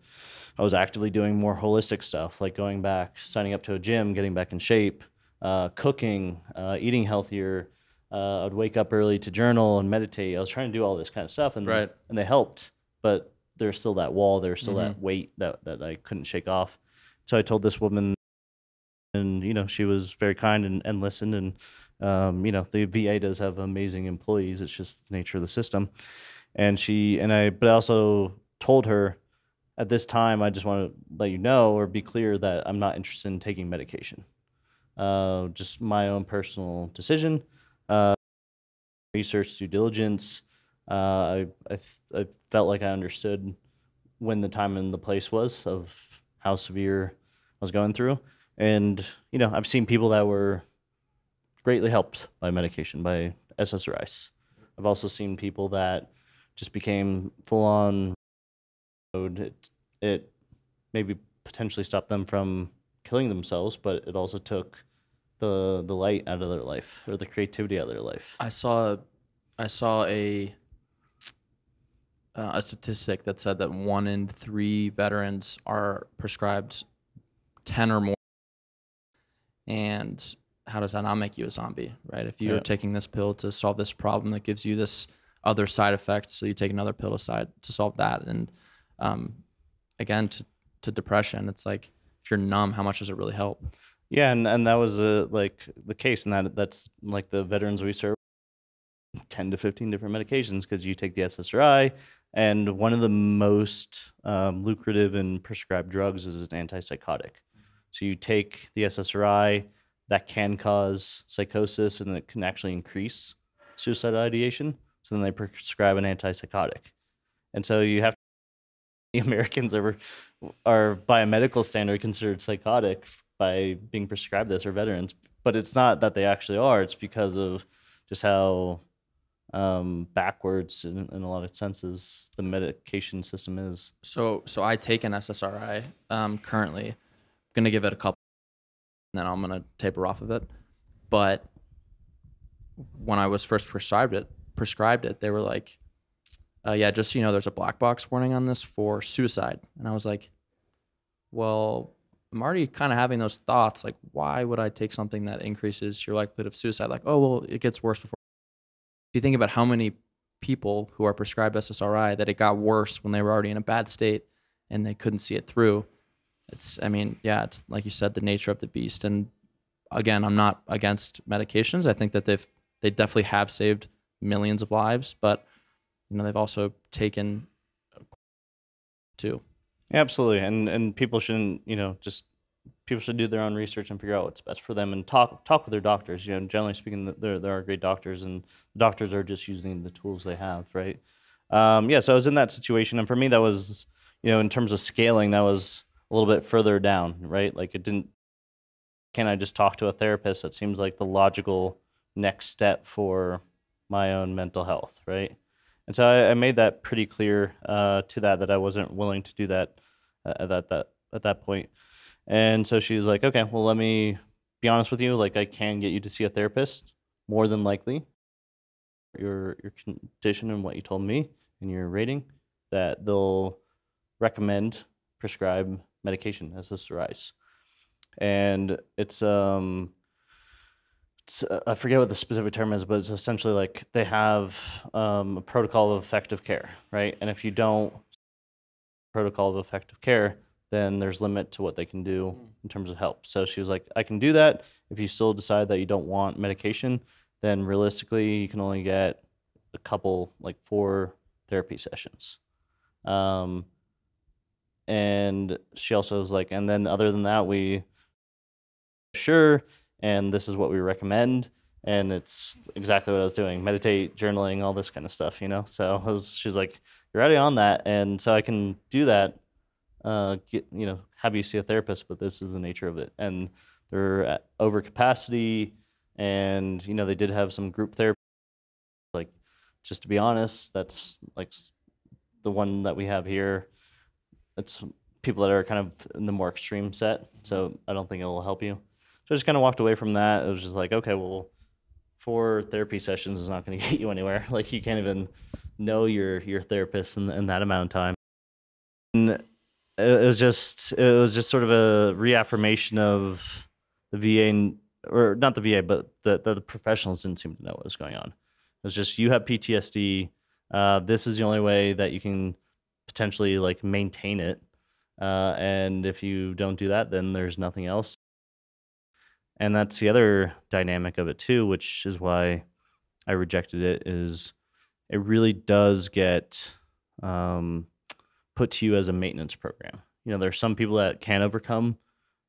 S1: I was actively doing more holistic stuff, like going back, signing up to a gym, getting back in shape, uh, cooking, uh, eating healthier. Uh, I'd wake up early to journal and meditate. I was trying to do all this kind of stuff, and
S2: Right.
S1: and they helped, but there's still that wall. There's still that weight that that I couldn't shake off. So I told this woman, and you know, she was very kind and, and listened. And um, you know, the VA does have amazing employees. It's just the nature of the system. And she and I, but I also told her at this time, I just want to let you know or be clear that I'm not interested in taking medication. Uh, just my own personal decision. Uh, research, due diligence. Uh, I, I I felt like I understood when the time and the place was of how severe I was going through. And, you know, I've seen people that were greatly helped by medication, by SSRIs. I've also seen people that just became full on it, it maybe potentially stopped them from killing themselves, but it also took the the light out of their life or the creativity out of their life.
S2: I saw, I saw a uh, a statistic that said that one in three veterans are prescribed ten or more. And how does that not make you a zombie, right? If you're
S1: Yeah.
S2: taking this pill to solve this problem that gives you this other side effect, so you take another pill to side to solve that, and um, again to to depression, it's like if you're numb, how much does it really help?
S1: Yeah, and, and that was uh, like the case, and that that's like the veterans we serve, ten to fifteen different medications because you take the SSRI, and one of the most um, lucrative and prescribed drugs is an antipsychotic. So you take the SSRI, that can cause psychosis, and it can actually increase suicidal ideation. So then they prescribe an antipsychotic, and so you have Americans are are by a medical standard considered psychotic by being prescribed this or veterans, but it's not that they actually are. It's because of just how um, backwards in, in a lot of senses the medication system is.
S2: So so I take an SSRI um, currently. gonna give it a couple, and then I'm gonna taper off of it. But when I was first prescribed it, prescribed it, they were like, uh, "Yeah, just so you know, there's a black box warning on this for suicide." And I was like, "Well, I'm already kind of having those thoughts. Like, why would I take something that increases your likelihood of suicide? Like, oh well, it gets worse before." If you think about how many people who are prescribed SSRI that it got worse when they were already in a bad state and they couldn't see it through. It's, I mean, yeah, it's like you said, the nature of the beast. And again, I'm not against medications. I think that they've, they definitely have saved millions of lives, but you know, they've also taken too.
S1: Absolutely, and and people shouldn't, you know, just people should do their own research and figure out what's best for them and talk talk with their doctors. You know, generally speaking, there there are great doctors, and doctors are just using the tools they have, right? Um, yeah, so I was in that situation, and for me, that was, you know, in terms of scaling, that was a little bit further down, right? Like it didn't. Can I just talk to a therapist? That seems like the logical next step for my own mental health, right? And so I, I made that pretty clear uh, to that that I wasn't willing to do that uh, at that, that at that point. And so she was like, "Okay, well, let me be honest with you. Like, I can get you to see a therapist, more than likely. Your your condition and what you told me and your rating, that they'll recommend prescribe medication SSRIs, and it's um." I forget what the specific term is, but it's essentially like they have um, a protocol of effective care, right? And if you don't protocol of effective care, then there's limit to what they can do in terms of help. So she was like, I can do that. If you still decide that you don't want medication, then realistically you can only get a couple, like four therapy sessions. Um, and she also was like, and then other than that, we sure, and this is what we recommend. And it's exactly what I was doing: meditate, journaling, all this kind of stuff, you know. So was, she's like, "You're already on that," and so I can do that. Uh, get you know, have you see a therapist, but this is the nature of it, and they're at over capacity, and you know they did have some group therapy. Like, just to be honest, that's like the one that we have here. It's people that are kind of in the more extreme set, so I don't think it will help you. So I just kind of walked away from that. It was just like, okay, well, four therapy sessions is not going to get you anywhere. Like you can't even know your your therapist in, in that amount of time. And it, was just it was just sort of a reaffirmation of the VA, or not the VA, but the, the the professionals didn't seem to know what was going on. It was just you have PTSD. Uh, this is the only way that you can potentially like maintain it. Uh, and if you don't do that, then there's nothing else and that's the other dynamic of it too which is why i rejected it is it really does get um, put to you as a maintenance program. You know there's some people that can overcome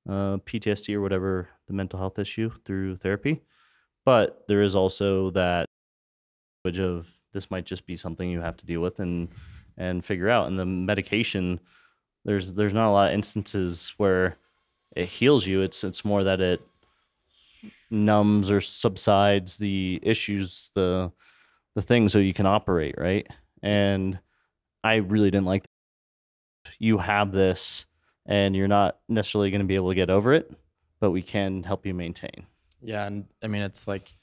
S1: uh, ptsd or whatever the mental health issue through therapy but there is also that of this might just be something you have to deal with and and figure out. And the medication there's there's not a lot of instances where it heals you. It's it's more that it numbs or subsides the issues the the thing so you can operate right and i really didn't like that. you have this and you're not necessarily going to be able to get over it but we can help you maintain
S2: Yeah, and I mean it's like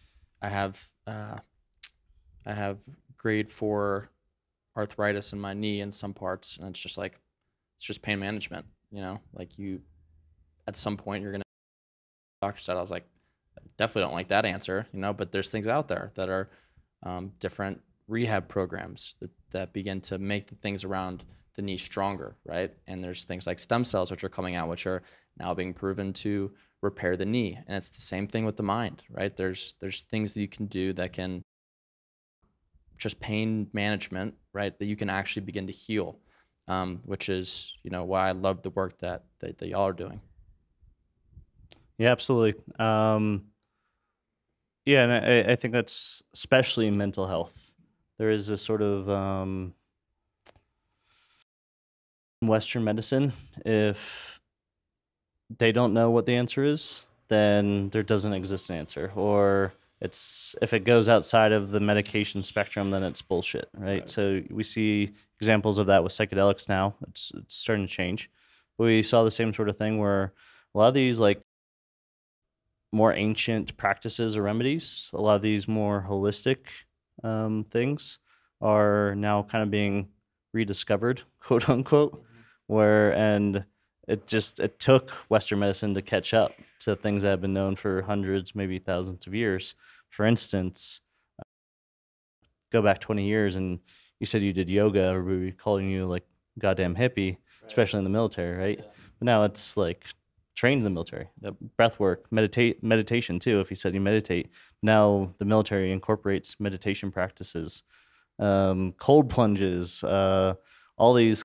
S2: I have uh, I have grade four arthritis in my knee in some parts, and it's just like it's just pain management. You know, like you at some point you're gonna. Doctor said I was like, definitely don't like that answer. You know, but there's things out there that are um, different rehab programs that that begin to make the things around the knee stronger, right? And there's things like stem cells which are coming out, which are now being proven to repair the knee and it's the same thing with the mind right there's there's things that you can do that can just pain management right that you can actually begin to heal um, which is you know why i love the work that that, that y'all are doing
S1: Yeah, absolutely. Um, yeah, and I, I think that's especially in mental health. There is a sort of um, Western medicine. If they don't know what the answer is, then there doesn't exist an answer, or it's if it goes outside of the medication spectrum, then it's bullshit, right?
S2: Right.
S1: So we see examples of that with psychedelics now. It's it's starting to change. We saw the same sort of thing where a lot of these like more ancient practices or remedies, a lot of these more holistic um, things are now kind of being rediscovered, quote unquote. Where and it just it took Western medicine to catch up to things that have been known for hundreds, maybe thousands of years. For instance, go back twenty years and you said you did yoga, or we be calling you like goddamn hippie, especially in the military, right? But now it's like trained in the military.
S2: Yep.
S1: Breath work, meditate, meditation too. If you said you meditate, now the military incorporates meditation practices, um, cold plunges, uh, all these.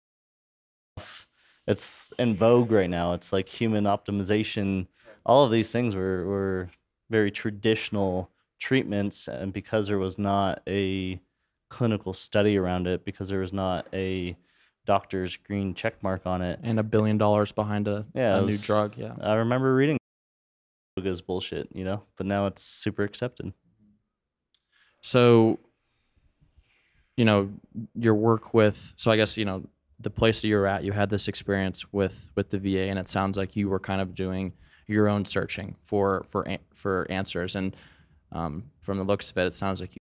S1: It's in vogue right now. It's like human optimization. All of these things were were very traditional treatments, and because there was not a clinical study around it, because there was not a doctor's green check mark on it,
S2: and a billion dollars behind a,
S1: Yeah,
S2: a
S1: it
S2: new drug yeah
S1: I remember reading is bullshit, you know, but now it's super accepted.
S2: So, you know, your work with so I guess you know the place that you're at, you had this experience with with the VA, and it sounds like you were kind of doing your own searching for for for answers. And um, from the looks of it, it sounds like you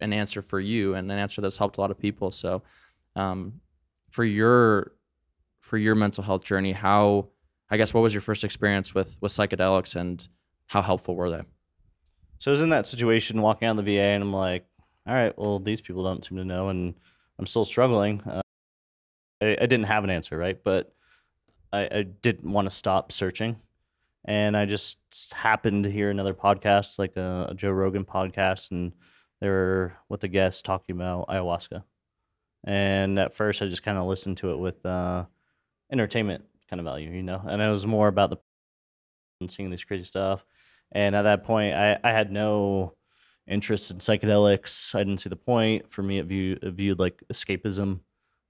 S2: an answer for you and an answer that's helped a lot of people. So, um, for your for your mental health journey, how I guess what was your first experience with with psychedelics, and how helpful were they?
S1: So I was in that situation walking out of the VA, and I'm like, all right, well, these people don't seem to know, and I'm still struggling. Uh, I, I didn't have an answer, right? But I, I didn't want to stop searching. And I just happened to hear another podcast, like a, a Joe Rogan podcast, and they were with a guest talking about ayahuasca. And at first, I just kind of listened to it with uh, entertainment kind of value, you know, and it was more about the seeing this crazy stuff. And at that point, I, I had no interest in psychedelics. I didn't see the point. For me, it viewed, it viewed like escapism.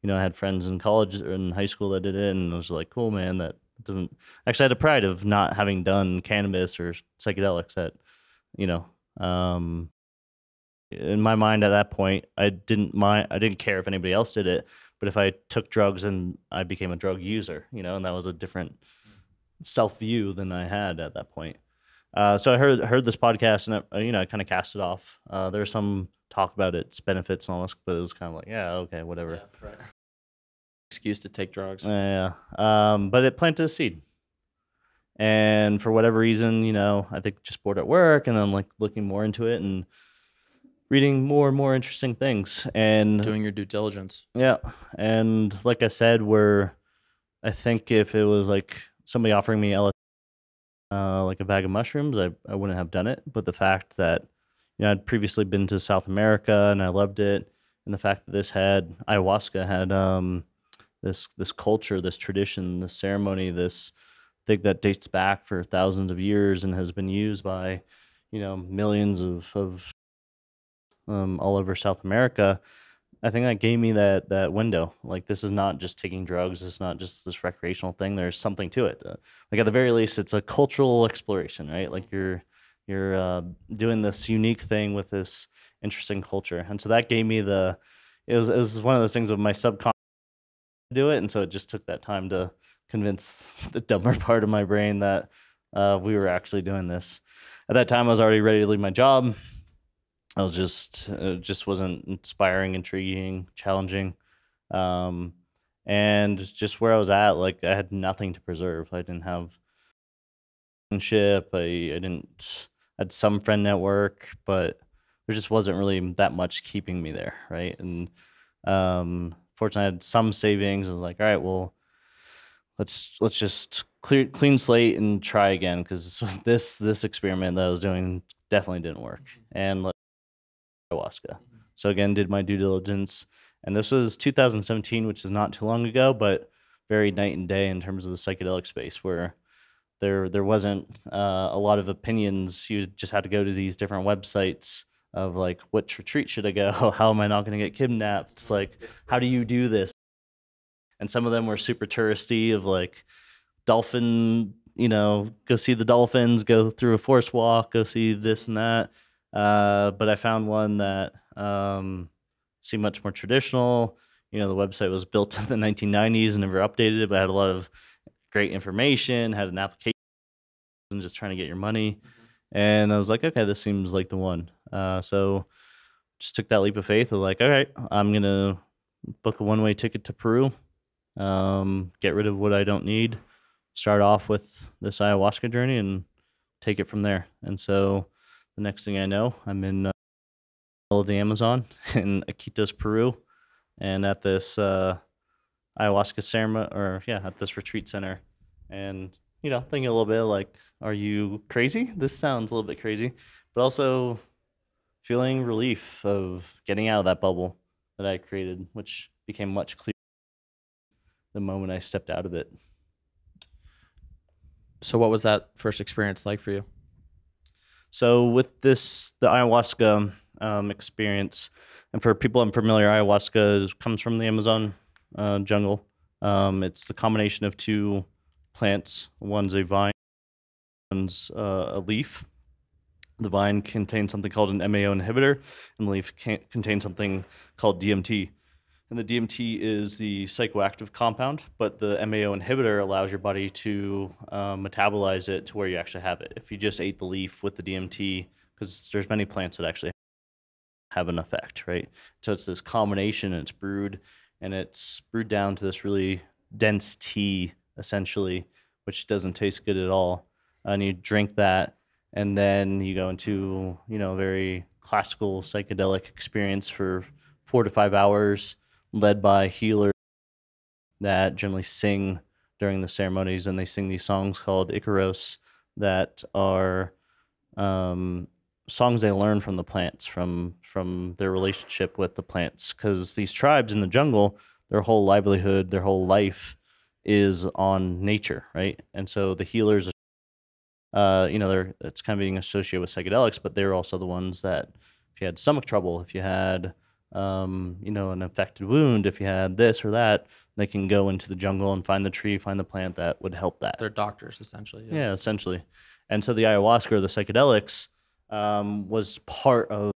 S1: You know, I had friends in college or in high school that did it, and I was like, cool, man. That doesn't actually I had a pride of not having done cannabis or psychedelics. That you know, um, in my mind at that point, I didn't mind. I didn't care if anybody else did it. But if I took drugs and I became a drug user, you know, and that was a different self view than I had at that point. Uh, so I heard heard this podcast and I, you know I kind of cast it off. Uh, there's some talk about its benefits and all this, but it was kind of like yeah okay whatever.
S2: Yeah, right. Excuse to take drugs.
S1: Yeah, um, but it planted a seed, and for whatever reason, you know, I think just bored at work, and then like looking more into it and reading more and more interesting things, and
S2: Doing your due diligence.
S1: yeah, and like I said, we're I think if it was like somebody offering me LSD, uh, like a bag of mushrooms, I, I wouldn't have done it. But the fact that you know I'd previously been to South America and I loved it, and the fact that this had ayahuasca had um, this this culture, this tradition, this ceremony, this thing that dates back for thousands of years and has been used by you know millions of of um, all over South America. I think that gave me that that window. Like this is not just taking drugs. It's not just this recreational thing. There's something to it. Uh, like at the very least, it's a cultural exploration, right? Like you're you're uh, doing this unique thing with this interesting culture, and so that gave me the. It was it was one of those things of my subconscious do it, and so it just took that time to convince the dumber part of my brain that uh, we were actually doing this. At that time, I was already ready to leave my job. I was just it just wasn't inspiring, intriguing, challenging, um, and just where I was at, like I had nothing to preserve. I didn't have friendship. I I didn't I had some friend network, but there just wasn't really that much keeping me there, right? And um, fortunately, I had some savings. I was like, all right, well, let's let's just clear clean slate and try again because this this experiment that I was doing definitely didn't work. And ayahuasca. So again, did my due diligence, and this was 2017, which is not too long ago, but very night and day in terms of the psychedelic space, where there there wasn't uh, a lot of opinions. You just had to go to these different websites of like, which retreat should I go? How am I not going to get kidnapped? Like, how do you do this? And some of them were super touristy, of like dolphin, you know, go see the dolphins, go through a forest walk, go see this and that. Uh, but I found one that um, seemed much more traditional. You know, the website was built in the 1990s and never updated, but had a lot of great information, had an application, and just trying to get your money. And I was like, okay, this seems like the one. Uh, so just took that leap of faith of like, all right, I'm gonna book a one way ticket to Peru, um, get rid of what I don't need, start off with this ayahuasca journey, and take it from there. And so the next thing I know, I'm in uh, of the Amazon in Iquitos, Peru, and at this uh, ayahuasca ceremony, or yeah, at this retreat center, and you know, thinking a little bit like, are you crazy? This sounds a little bit crazy, but also feeling relief of getting out of that bubble that I created, which became much clearer the moment I stepped out of it.
S2: So, what was that first experience like for you?
S1: So with this, the ayahuasca um, experience, and for people unfamiliar, ayahuasca is, comes from the Amazon uh, jungle. Um, it's the combination of two plants. One's a vine, one's uh, a leaf. The vine contains something called an MAO inhibitor, and the leaf contains something called DMT. And the DMT is the psychoactive compound, but the MAO inhibitor allows your body to um, metabolize it to where you actually have it. If you just ate the leaf with the DMT, because there's many plants that actually have an effect, right? So it's this combination, and it's brewed, and it's brewed down to this really dense tea, essentially, which doesn't taste good at all. And you drink that, and then you go into you know a very classical psychedelic experience for four to five hours led by healers that generally sing during the ceremonies, and they sing these songs called Icaros that are um, songs they learn from the plants, from from their relationship with the plants, because these tribes in the jungle, their whole livelihood, their whole life is on nature, right? And so the healers, uh, you know, they're it's kind of being associated with psychedelics, but they're also the ones that if you had stomach trouble, if you had um, you know, an infected wound, if you had this or that, they can go into the jungle and find the tree, find the plant that would help that.
S2: They're doctors essentially.
S1: Yeah, essentially. And so the ayahuasca or the psychedelics um, was part of,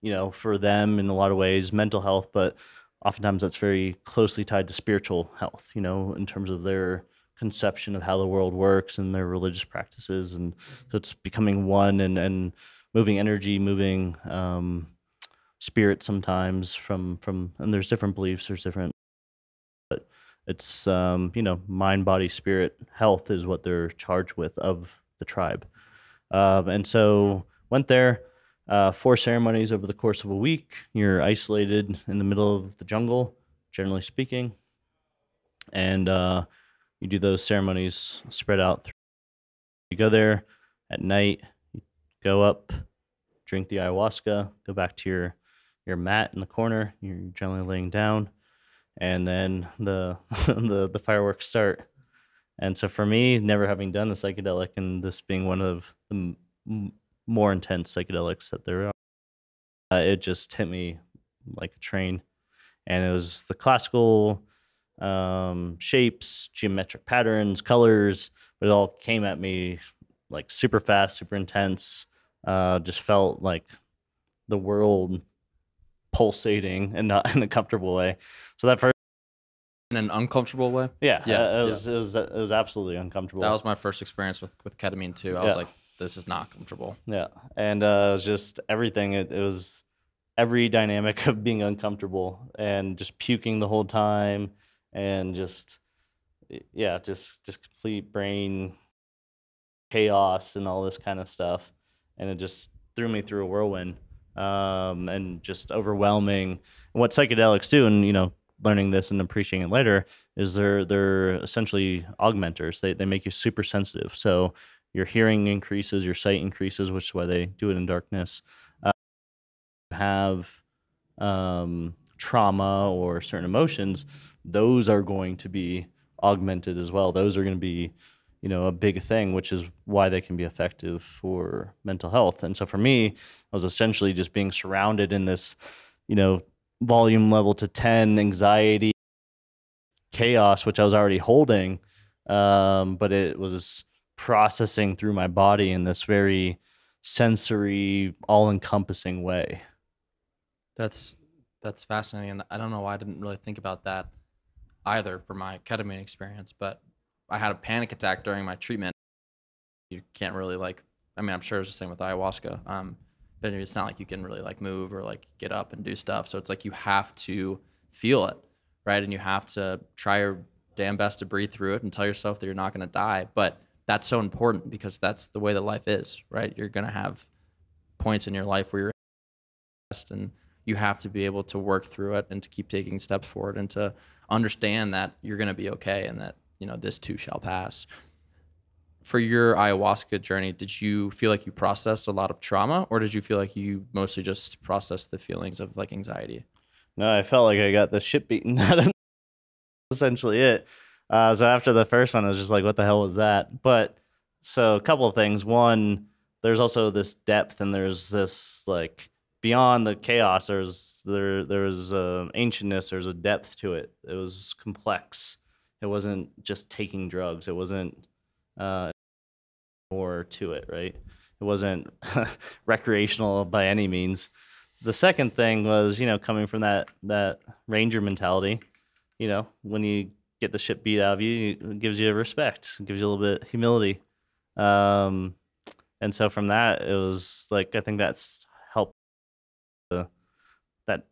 S1: you know, for them in a lot of ways, mental health, but oftentimes that's very closely tied to spiritual health, you know, in terms of their conception of how the world works and their religious practices. And so it's becoming one and, and moving energy, moving um, spirit sometimes from, from, and there's different beliefs, there's different, but it's, um, you know, mind, body, spirit, health is what they're charged with of the tribe. Um, and so went there, uh, four ceremonies over the course of a week. You're isolated in the middle of the jungle, generally speaking, and uh, you do those ceremonies spread out. Through. You go there at night. You go up, drink the ayahuasca, go back to your your mat in the corner. You're generally laying down, and then the the the fireworks start. And so for me, never having done a psychedelic and this being one of the m- more intense psychedelics that there are, uh, it just hit me like a train. And it was the classical um, shapes, geometric patterns, colors, but it all came at me like super fast, super intense. Uh, just felt like the world pulsating and not in a comfortable way. So that first
S2: in an uncomfortable way.
S1: yeah,
S2: Yeah,
S1: uh, it was it was it was absolutely uncomfortable.
S2: That was my first experience with with ketamine too. I was like, this is not comfortable.
S1: yeah, and uh, it was just everything. It, it was every dynamic of being uncomfortable and just puking the whole time, and just yeah, just just complete brain chaos and all this kind of stuff, and it just threw me through a whirlwind, um, and just overwhelming. What psychedelics do, and you know, learning this and appreciating it later, is they're they're essentially augmenters. They they make you super sensitive. So your hearing increases, your sight increases, which is why they do it in darkness. Uh, have um, trauma or certain emotions, those are going to be augmented as well. Those are going to be, you know, a big thing, which is why they can be effective for mental health. And so for me, I was essentially just being surrounded in this, you know, volume level to 10 anxiety, chaos, which I was already holding. Um, but it was processing through my body in this very sensory, all encompassing way.
S2: That's that's fascinating, and I don't know why I didn't really think about that either for my ketamine experience. But I had a panic attack during my treatment. You can't really like. I mean, I'm sure it's the same with ayahuasca. Um, but it's not like you can really like move or like get up and do stuff. So it's like you have to feel it, right? And you have to try your damn best to breathe through it and tell yourself that you're not going to die. But that's so important because that's the way that life is, right? You're going to have points in your life where you're and you have to be able to work through it and to keep taking steps forward and to understand that you're going to be okay and that you know this too shall pass for your ayahuasca journey did you feel like you processed a lot of trauma or did you feel like you mostly just processed the feelings of like anxiety
S1: No, I felt like I got the shit beaten out of me. Essentially, it. Uh, so after the first one, I was just like, "What the hell was that?" But so a couple of things. One, there's also this depth, and there's this like beyond the chaos. There's there there's uh, ancientness. There's a depth to it. It was complex. It wasn't just taking drugs. It wasn't uh, more to it, right? It wasn't recreational by any means the second thing was you know coming from that that ranger mentality you know when you get the shit beat out of you it gives you respect it gives you a little bit humility um and so from that it was like i think that's helped the that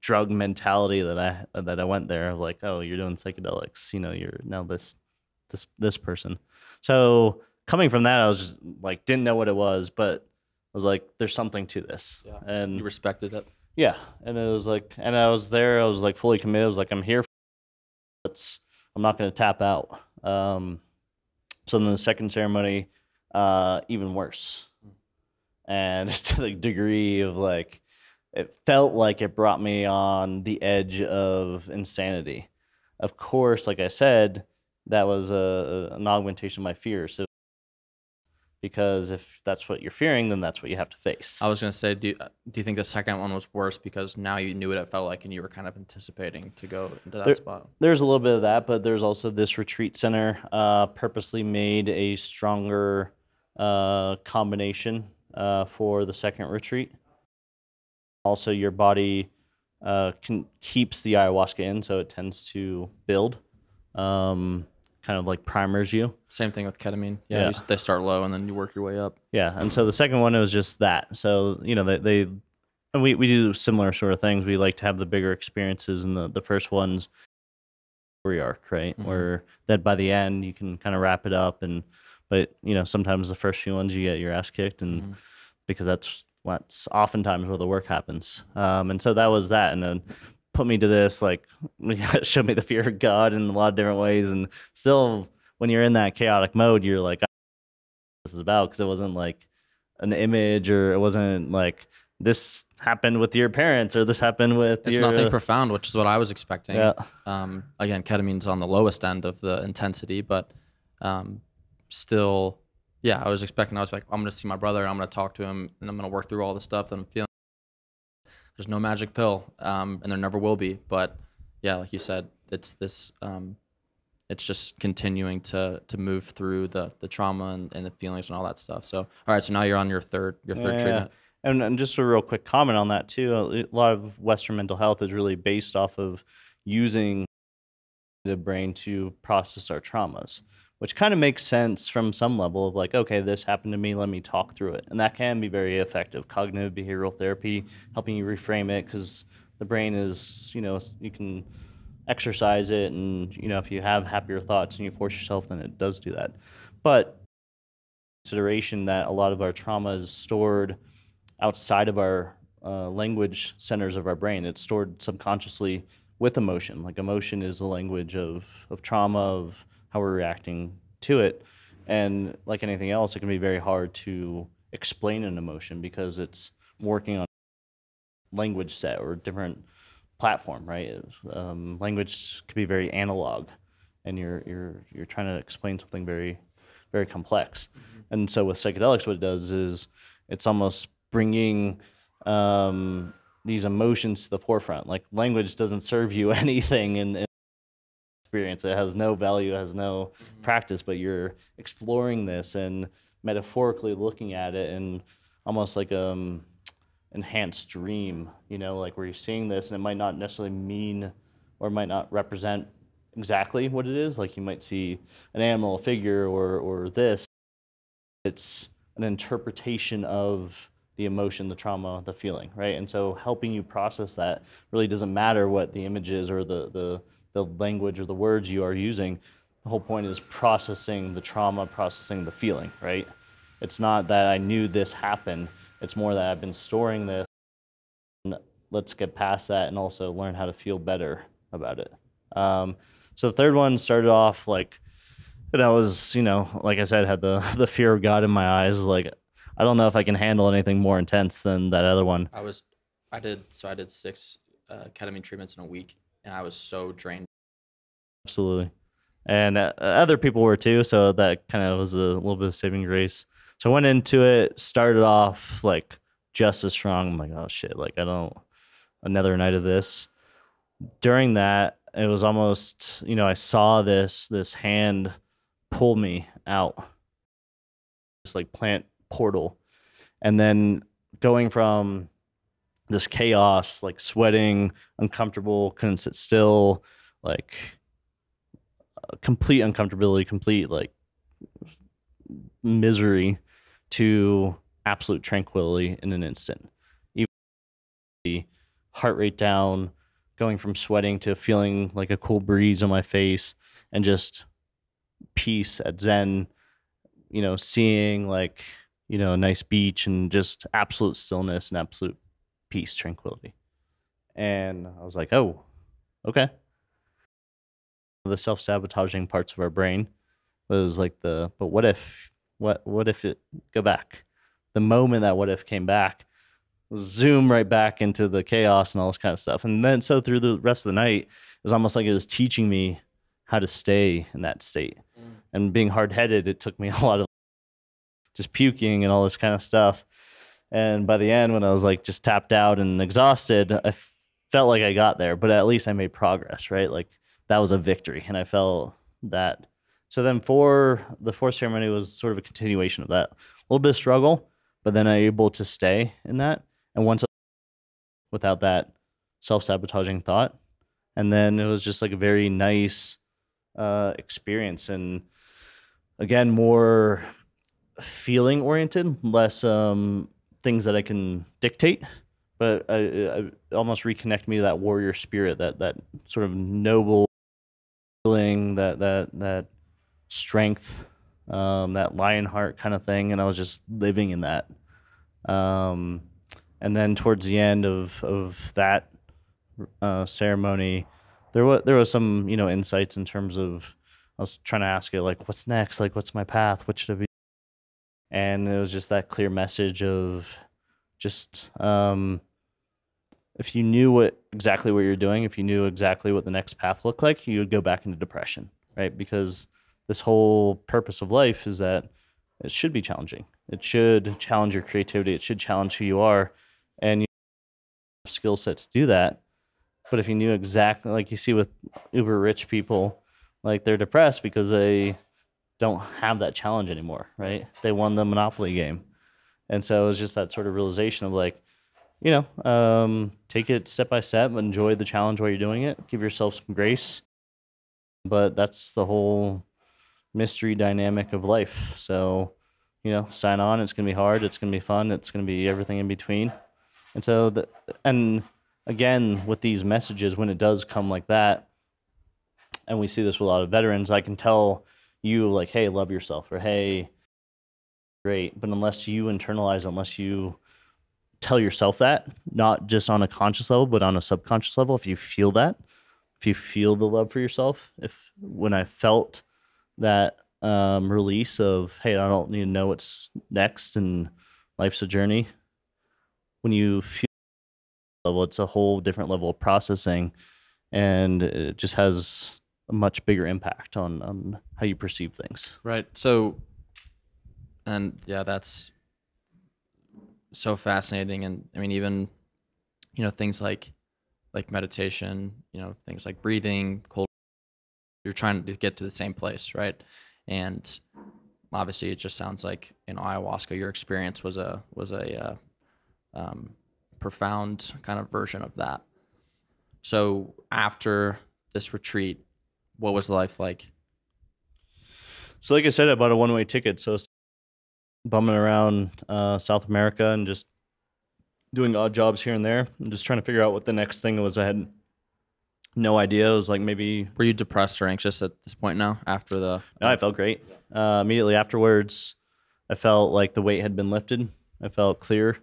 S1: drug mentality that i that i went there of like oh you're doing psychedelics you know you're now this this this person so coming from that i was just like didn't know what it was but I was like, "There's something to this,"
S2: Yeah.
S1: and
S2: you respected it
S1: yeah, and it was like, and I was there. I was like fully committed. I was like, I'm here. For let's I'm not going to tap out. Um, so then the second ceremony, uh, even worse, and to the degree of like, it felt like it brought me on the edge of insanity. Of course, like I said, that was a, an augmentation of my fear. So because if that's what you're fearing, then that's what you have to face.
S2: I was gonna say, do you, do you think the second one was worse because now you knew what it felt like and you were kind of anticipating to go into that
S1: There-
S2: spot?
S1: There's a little bit of that, but there's also this retreat center uh, purposely made a stronger uh, combination uh, for the second retreat. Also, your body uh, can keeps the ayahuasca in, so it tends to build, um, kind of like primers you.
S2: Same thing with ketamine. Yeah,
S1: Yeah.
S2: You, they start low and then you work your way up.
S1: Yeah, and so the second one was just that. So you know they, they and we we do similar sort of things. We like to have the bigger experiences, and the the first ones story arc, right?
S2: Mhm.
S1: Where that by the end you can kind of wrap it up, and but you know sometimes the first few ones you get your ass kicked, and
S2: Mhm.
S1: because that's what's oftentimes where the work happens. Um, and so that was that, and then put me to this like showed me the fear of God in a lot of different ways, and still when you're in that chaotic mode, you're like, this is about because it wasn't like an image or it wasn't like this happened with your parents or this happened with
S2: It's
S1: your
S2: nothing profound, which is what I was expecting.
S1: yeah
S2: Um, again, ketamine's on the lowest end of the intensity, but um, still, yeah, I was expecting. I was like, I'm gonna see my brother, and I'm gonna talk to him, and I'm gonna work through all the stuff that I'm feeling. There's no magic pill, um, and there never will be. But yeah, like you said, it's this. Um, it's just continuing to to move through the the trauma and, and the feelings and all that stuff. So, all right, so now you're on your third your third
S1: Yeah.
S2: treatment.
S1: And, and just a real quick comment on that too. A lot of Western mental health is really based off of using the brain to process our traumas, which kind of makes sense from some level of like, okay, this happened to me, let me talk through it. And that can be very effective. Cognitive behavioral therapy, helping you reframe it because the brain is, you know, you can exercise it. And, you know, if you have happier thoughts and you force yourself, then it does do that. But consideration that a lot of our trauma is stored outside of our uh, language centers of our brain. It's stored subconsciously with emotion. Like emotion is the language of, of trauma, of how we're reacting to it. And like anything else, it can be very hard to explain an emotion because it's working on language set or different platform, right? Um, language could be very analog, and you're you're you're trying to explain something very very complex. And so with psychedelics, what it does is it's almost bringing um, these emotions to the forefront. Like language doesn't serve you anything in, in experience. It has no value, it has no practice, but you're exploring this and metaphorically looking at it and almost like um enhanced dream, you know, like where you're seeing this and it might not necessarily mean or might not represent exactly what it is. Like you might see an animal, a figure, or or this. It's an interpretation of the emotion, the trauma, the feeling, right? And so helping you process that really doesn't matter what the image is or the the the language or the words you are using. The whole point is processing the trauma, processing the feeling, right? It's not that I knew this happened. It's more that I've been storing this. And let's get past that and also learn how to feel better about it. Um, so the third one started off like, and I was, you know, like I said, had the the fear of God in my eyes. Like, I don't know if I can handle anything more intense than that other one.
S2: I was, I did, so I did six uh, ketamine treatments in a week, and I was so drained.
S1: Absolutely. And uh, other people were too, so that kind of was a little bit of saving grace. So I went into it, started off like just as strong. I'm like, oh shit, like I don't another night of this. During that, it was almost, you know, I saw this this hand pull me out. This like plant portal. And then going from this chaos, like sweating, uncomfortable, couldn't sit still, like uh, complete uncomfortability, complete like misery to absolute tranquility in an instant. Even the heart rate down, going from sweating to feeling like a cool breeze on my face and just peace at Zen, you know, seeing like, you know, a nice beach and just absolute stillness and absolute peace, tranquility. And I was like, oh, okay. the self-sabotaging parts of our brain was like the but what if what what if it go back? The moment that what if came back zoom right back into the chaos and all this kind of stuff. And then so through the rest of the night it was almost like it was teaching me how to stay in that state. Mm. And being hard-headed it took me a lot of just puking and all this kind of stuff and by the end when i was like just tapped out and exhausted i f- felt like i got there but at least i made progress right? Like that was a victory and i felt that. So then for the fourth ceremony was sort of a continuation of that. A little bit of struggle but then i able to stay in that. And once without that self-sabotaging thought and then it was just like a very nice uh, experience and again more feeling oriented less um, things that i can dictate but I, I, almost reconnect me to that warrior spirit that that sort of noble feeling that that that strength um, that lion heart kind of thing and i was just living in that. Um, and then towards the end of of that uh, ceremony there was there was some you know insights in terms of I was trying to ask it like what's next? Like what's my path? What should I be and it was just that clear message of just um, if you knew what exactly what you're doing if you knew exactly what the next path looked like you would go back into depression right? Because this whole purpose of life is that it should be challenging. It should challenge your creativity. It should challenge who you are. And you have skill set to do that. But if you knew exactly, like you see with uber rich people, like they're depressed because they don't have that challenge anymore, right? They won the Monopoly game. And so it was just that sort of realization of like, you know, um, take it step by step, enjoy the challenge while you're doing it, give yourself some grace. But that's the whole mystery dynamic of life. So, you know, sign on. It's going to be hard. It's going to be fun. It's going to be everything in between. And so, the, and again with these messages when it does come like that and we see this with a lot of veterans i can tell you like hey love yourself or hey great but unless you internalize unless you tell yourself that not just on a conscious level but on a subconscious level if you feel that if you feel the love for yourself if when i felt that um, release of hey i don't need to know what's next and life's a journey when you feel level. It's a whole different level of processing, and it just has a much bigger impact on on how you perceive things.
S2: Right. So, and yeah, that's so fascinating. And I mean, even you know things like like meditation, you know things like breathing, cold. You're trying to get to the same place, right? And obviously, it just sounds like in ayahuasca, your experience was a was a uh, um, profound kind of version of that. So after this retreat, what was life like?
S1: So, like I said, I bought a one way ticket. So, bumming around uh, South America and just doing odd jobs here and there, and just trying to figure out what the next thing was. I had no idea. It was like maybe.
S2: Were you depressed or anxious at this point now after the.
S1: No, I felt great. Uh, immediately afterwards, I felt like the weight had been lifted. I felt clear.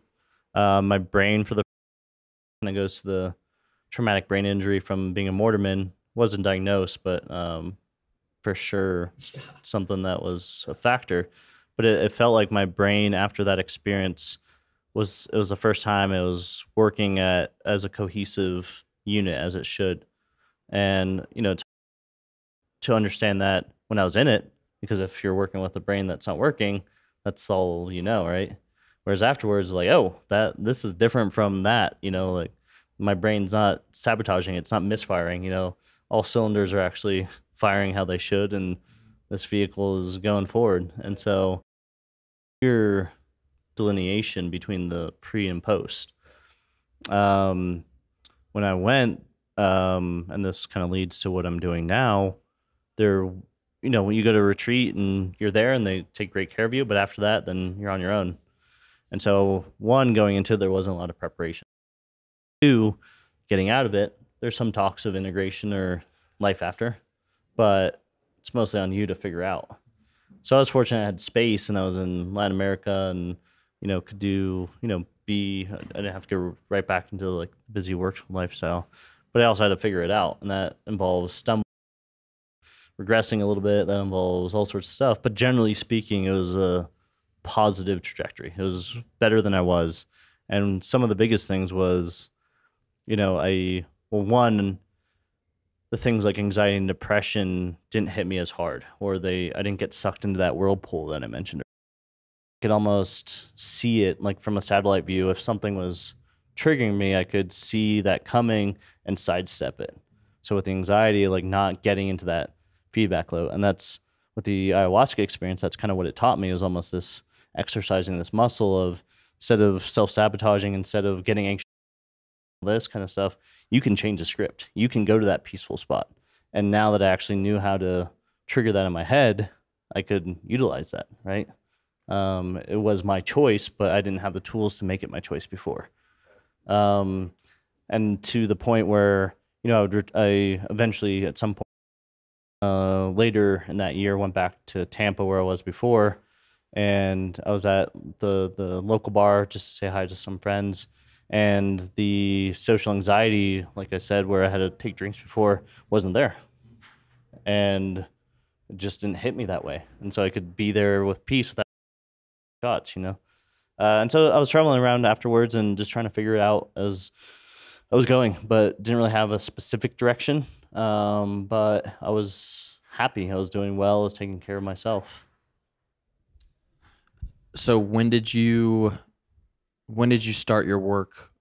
S1: Uh, my brain for the kind of goes to the traumatic brain injury from being a mortarman. Wasn't diagnosed, but um, for sure something that was a factor. But it, it felt like my brain after that experience was it was the first time it was working at as a cohesive unit as it should, and you know to, to understand that when I was in it, because if you're working with a brain that's not working, that's all you know, right? Whereas afterwards, like, oh, that this is different from that. You know, like my brain's not sabotaging; it's not misfiring. You know, all cylinders are actually firing how they should, and this vehicle is going forward. And so, your delineation between the pre and post. Um, when I went, um, and this kind of leads to what I'm doing now. There, you know, when you go to retreat and you're there, and they take great care of you, but after that, then you're on your own and so, one, going into it, there wasn't a lot of preparation. Two, getting out of it, there's some talks of integration or life after, but it's mostly on you to figure out. So I was fortunate I had space and I was in Latin America and, you know, could do, you know, be, I didn't have to go right back into like busy work lifestyle, but I also had to figure it out. And that involves stumbling regressing a little bit. That involves all sorts of stuff. But generally speaking, it was a positive trajectory. It was better than I was. And some of the biggest things was, you know, I, well, one, the things like anxiety and depression didn't hit me as hard, or they, I didn't get sucked into that whirlpool that I mentioned. I could almost see it like from a satellite view. If something was triggering me, I could see that coming and sidestep it. So with the anxiety, like not getting into that feedback loop, and that's with the ayahuasca experience. That's kind of what it taught me. It was almost this exercising this muscle of instead of self sabotaging, instead of getting anxious, this kind of stuff, you can change the script. You can go to that peaceful spot. And now that I actually knew how to trigger that in my head, I could utilize that, right? Um, it was my choice, but I didn't have the tools to make it my choice before. Um, and to the point where, you know, I, would, I eventually at some point uh, later in that year went back to Tampa where I was before and I was at the the local bar just to say hi to some friends. And the social anxiety, like I said, where I had to take drinks before, wasn't there, and it just didn't hit me that way. And so I could be there with peace without shots, you know. Uh, and so I was traveling around afterwards and just trying to figure it out as I was going, but didn't really have a specific direction. Um, but I was happy. I was doing well. I was taking care of myself
S2: so when did you when did you start your work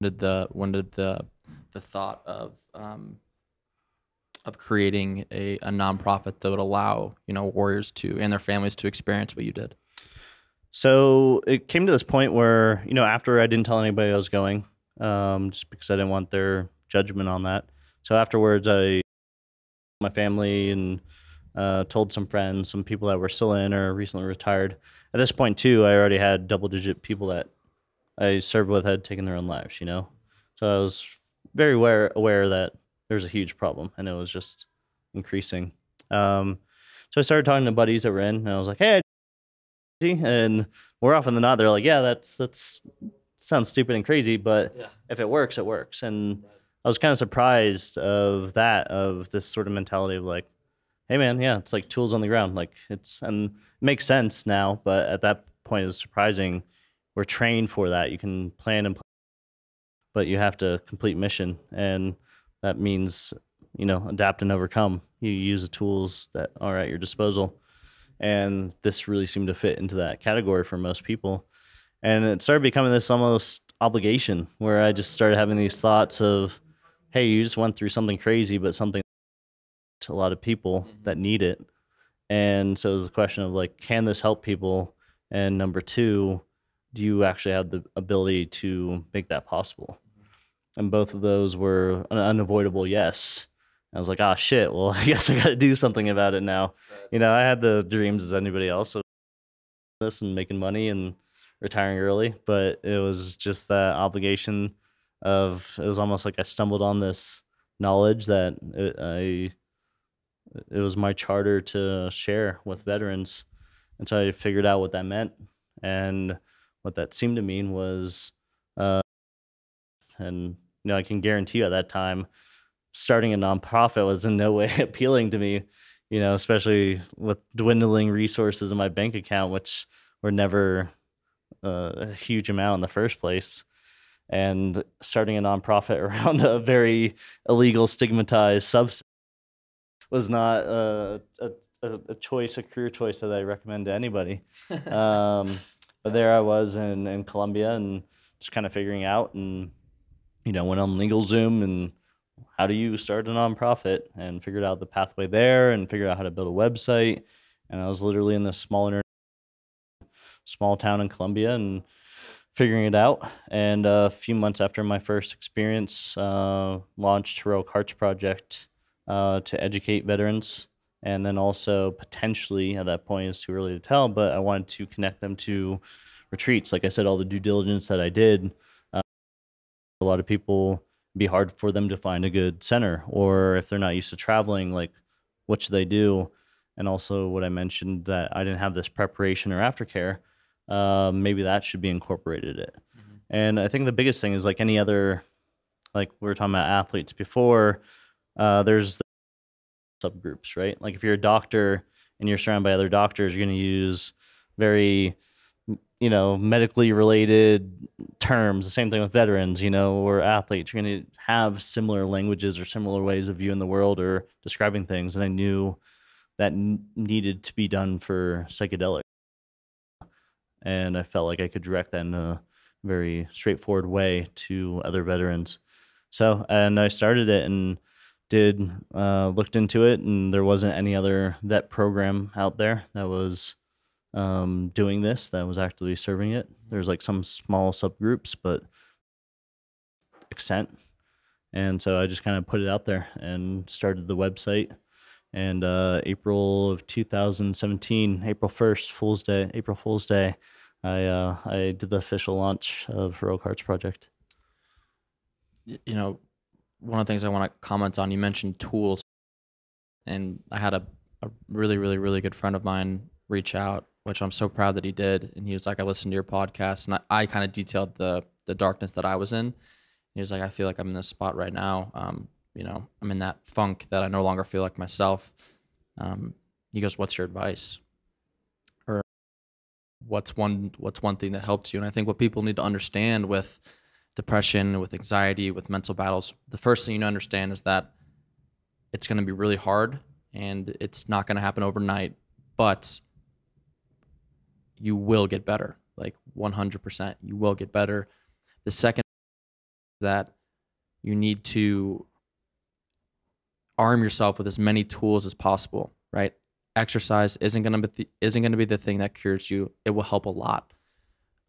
S2: did the when did the the thought of um, of creating a, a nonprofit that would allow you know warriors to and their families to experience what you did
S1: so it came to this point where you know after i didn't tell anybody i was going um, just because i didn't want their judgment on that so afterwards i my family and uh, told some friends, some people that were still in or recently retired. At this point, too, I already had double digit people that I served with had taken their own lives, you know? So I was very aware, aware that was a huge problem and it was just increasing. Um, so I started talking to buddies that were in and I was like, hey, and more often than not, they're like, yeah, that's, that's, sounds stupid and crazy, but yeah. if it works, it works. And I was kind of surprised of that, of this sort of mentality of like, hey man, yeah, it's like tools on the ground. Like it's and it makes sense now, but at that point it's surprising. We're trained for that. You can plan and plan, but you have to complete mission, and that means you know adapt and overcome. You use the tools that are at your disposal, and this really seemed to fit into that category for most people. And it started becoming this almost obligation where I just started having these thoughts of, hey, you just went through something crazy, but something a lot of people mm-hmm. that need it. And so it was a question of like, can this help people? And number two, do you actually have the ability to make that possible? Mm-hmm. And both of those were an unavoidable yes. I was like, oh shit, well, I guess I got to do something about it now. You know, I had the dreams as anybody else of this and making money and retiring early, but it was just that obligation of it was almost like I stumbled on this knowledge that it, I it was my charter to share with veterans. And so I figured out what that meant. And what that seemed to mean was, uh, and you know, I can guarantee you at that time, starting a nonprofit was in no way appealing to me, you know, especially with dwindling resources in my bank account, which were never uh, a huge amount in the first place. And starting a nonprofit around a very illegal, stigmatized subset was not a, a, a choice, a career choice that I recommend to anybody. um, but there I was in, in Colombia and just kind of figuring out and, you know, went on LegalZoom and how do you start a nonprofit and figured out the pathway there and figured out how to build a website. And I was literally in this small small town in Colombia and figuring it out. And a few months after my first experience, uh, launched Heroic Hearts Project uh, to educate veterans. And then also potentially at that point, it's too early to tell, but I wanted to connect them to retreats. Like I said, all the due diligence that I did, uh, a lot of people be hard for them to find a good center, or if they're not used to traveling, like what should they do? And also, what I mentioned that I didn't have this preparation or aftercare, uh, maybe that should be incorporated it. Mm-hmm. And I think the biggest thing is like any other, like we were talking about athletes before, uh, there's subgroups, right? Like if you're a doctor and you're surrounded by other doctors, you're going to use very you know medically related terms. The same thing with veterans you know or athletes. You're going to have similar languages or similar ways of viewing the world or describing things and i knew that n- needed to be done for psychedelic. And i felt like i could direct that in a very straightforward way to other veterans. So and i started it and did uh, looked into it and there wasn't any other vet program out there that was um, doing this that was actively serving it. There's like some small subgroups but extent. And so i just kind of put it out there and started the website. And uh, april of 2017 april 1st fool's day april fool's day i uh, i did the official launch of heroic hearts project.
S2: You know, one of the things I want to comment on, you mentioned tools, and I had a, a really, really, really good friend of mine reach out, which I'm so proud that he did. And he was like, I listened to your podcast, and I, I kind of detailed the the darkness that I was in. He was like, I feel like I'm in this spot right now. Um, you know, I'm in that funk that I no longer feel like myself. Um, he goes, "What's your advice?" Or what's one what's one thing that helped you? And I think what people need to understand with depression, with anxiety, with mental battles, the first thing you understand is that it's going to be really hard and it's not going to happen overnight, but you will get better. Like 100%, you will get better. The second that you need to arm yourself with as many tools as possible, right? Exercise isn't going to be isn't going to be the thing that cures you. It will help a lot.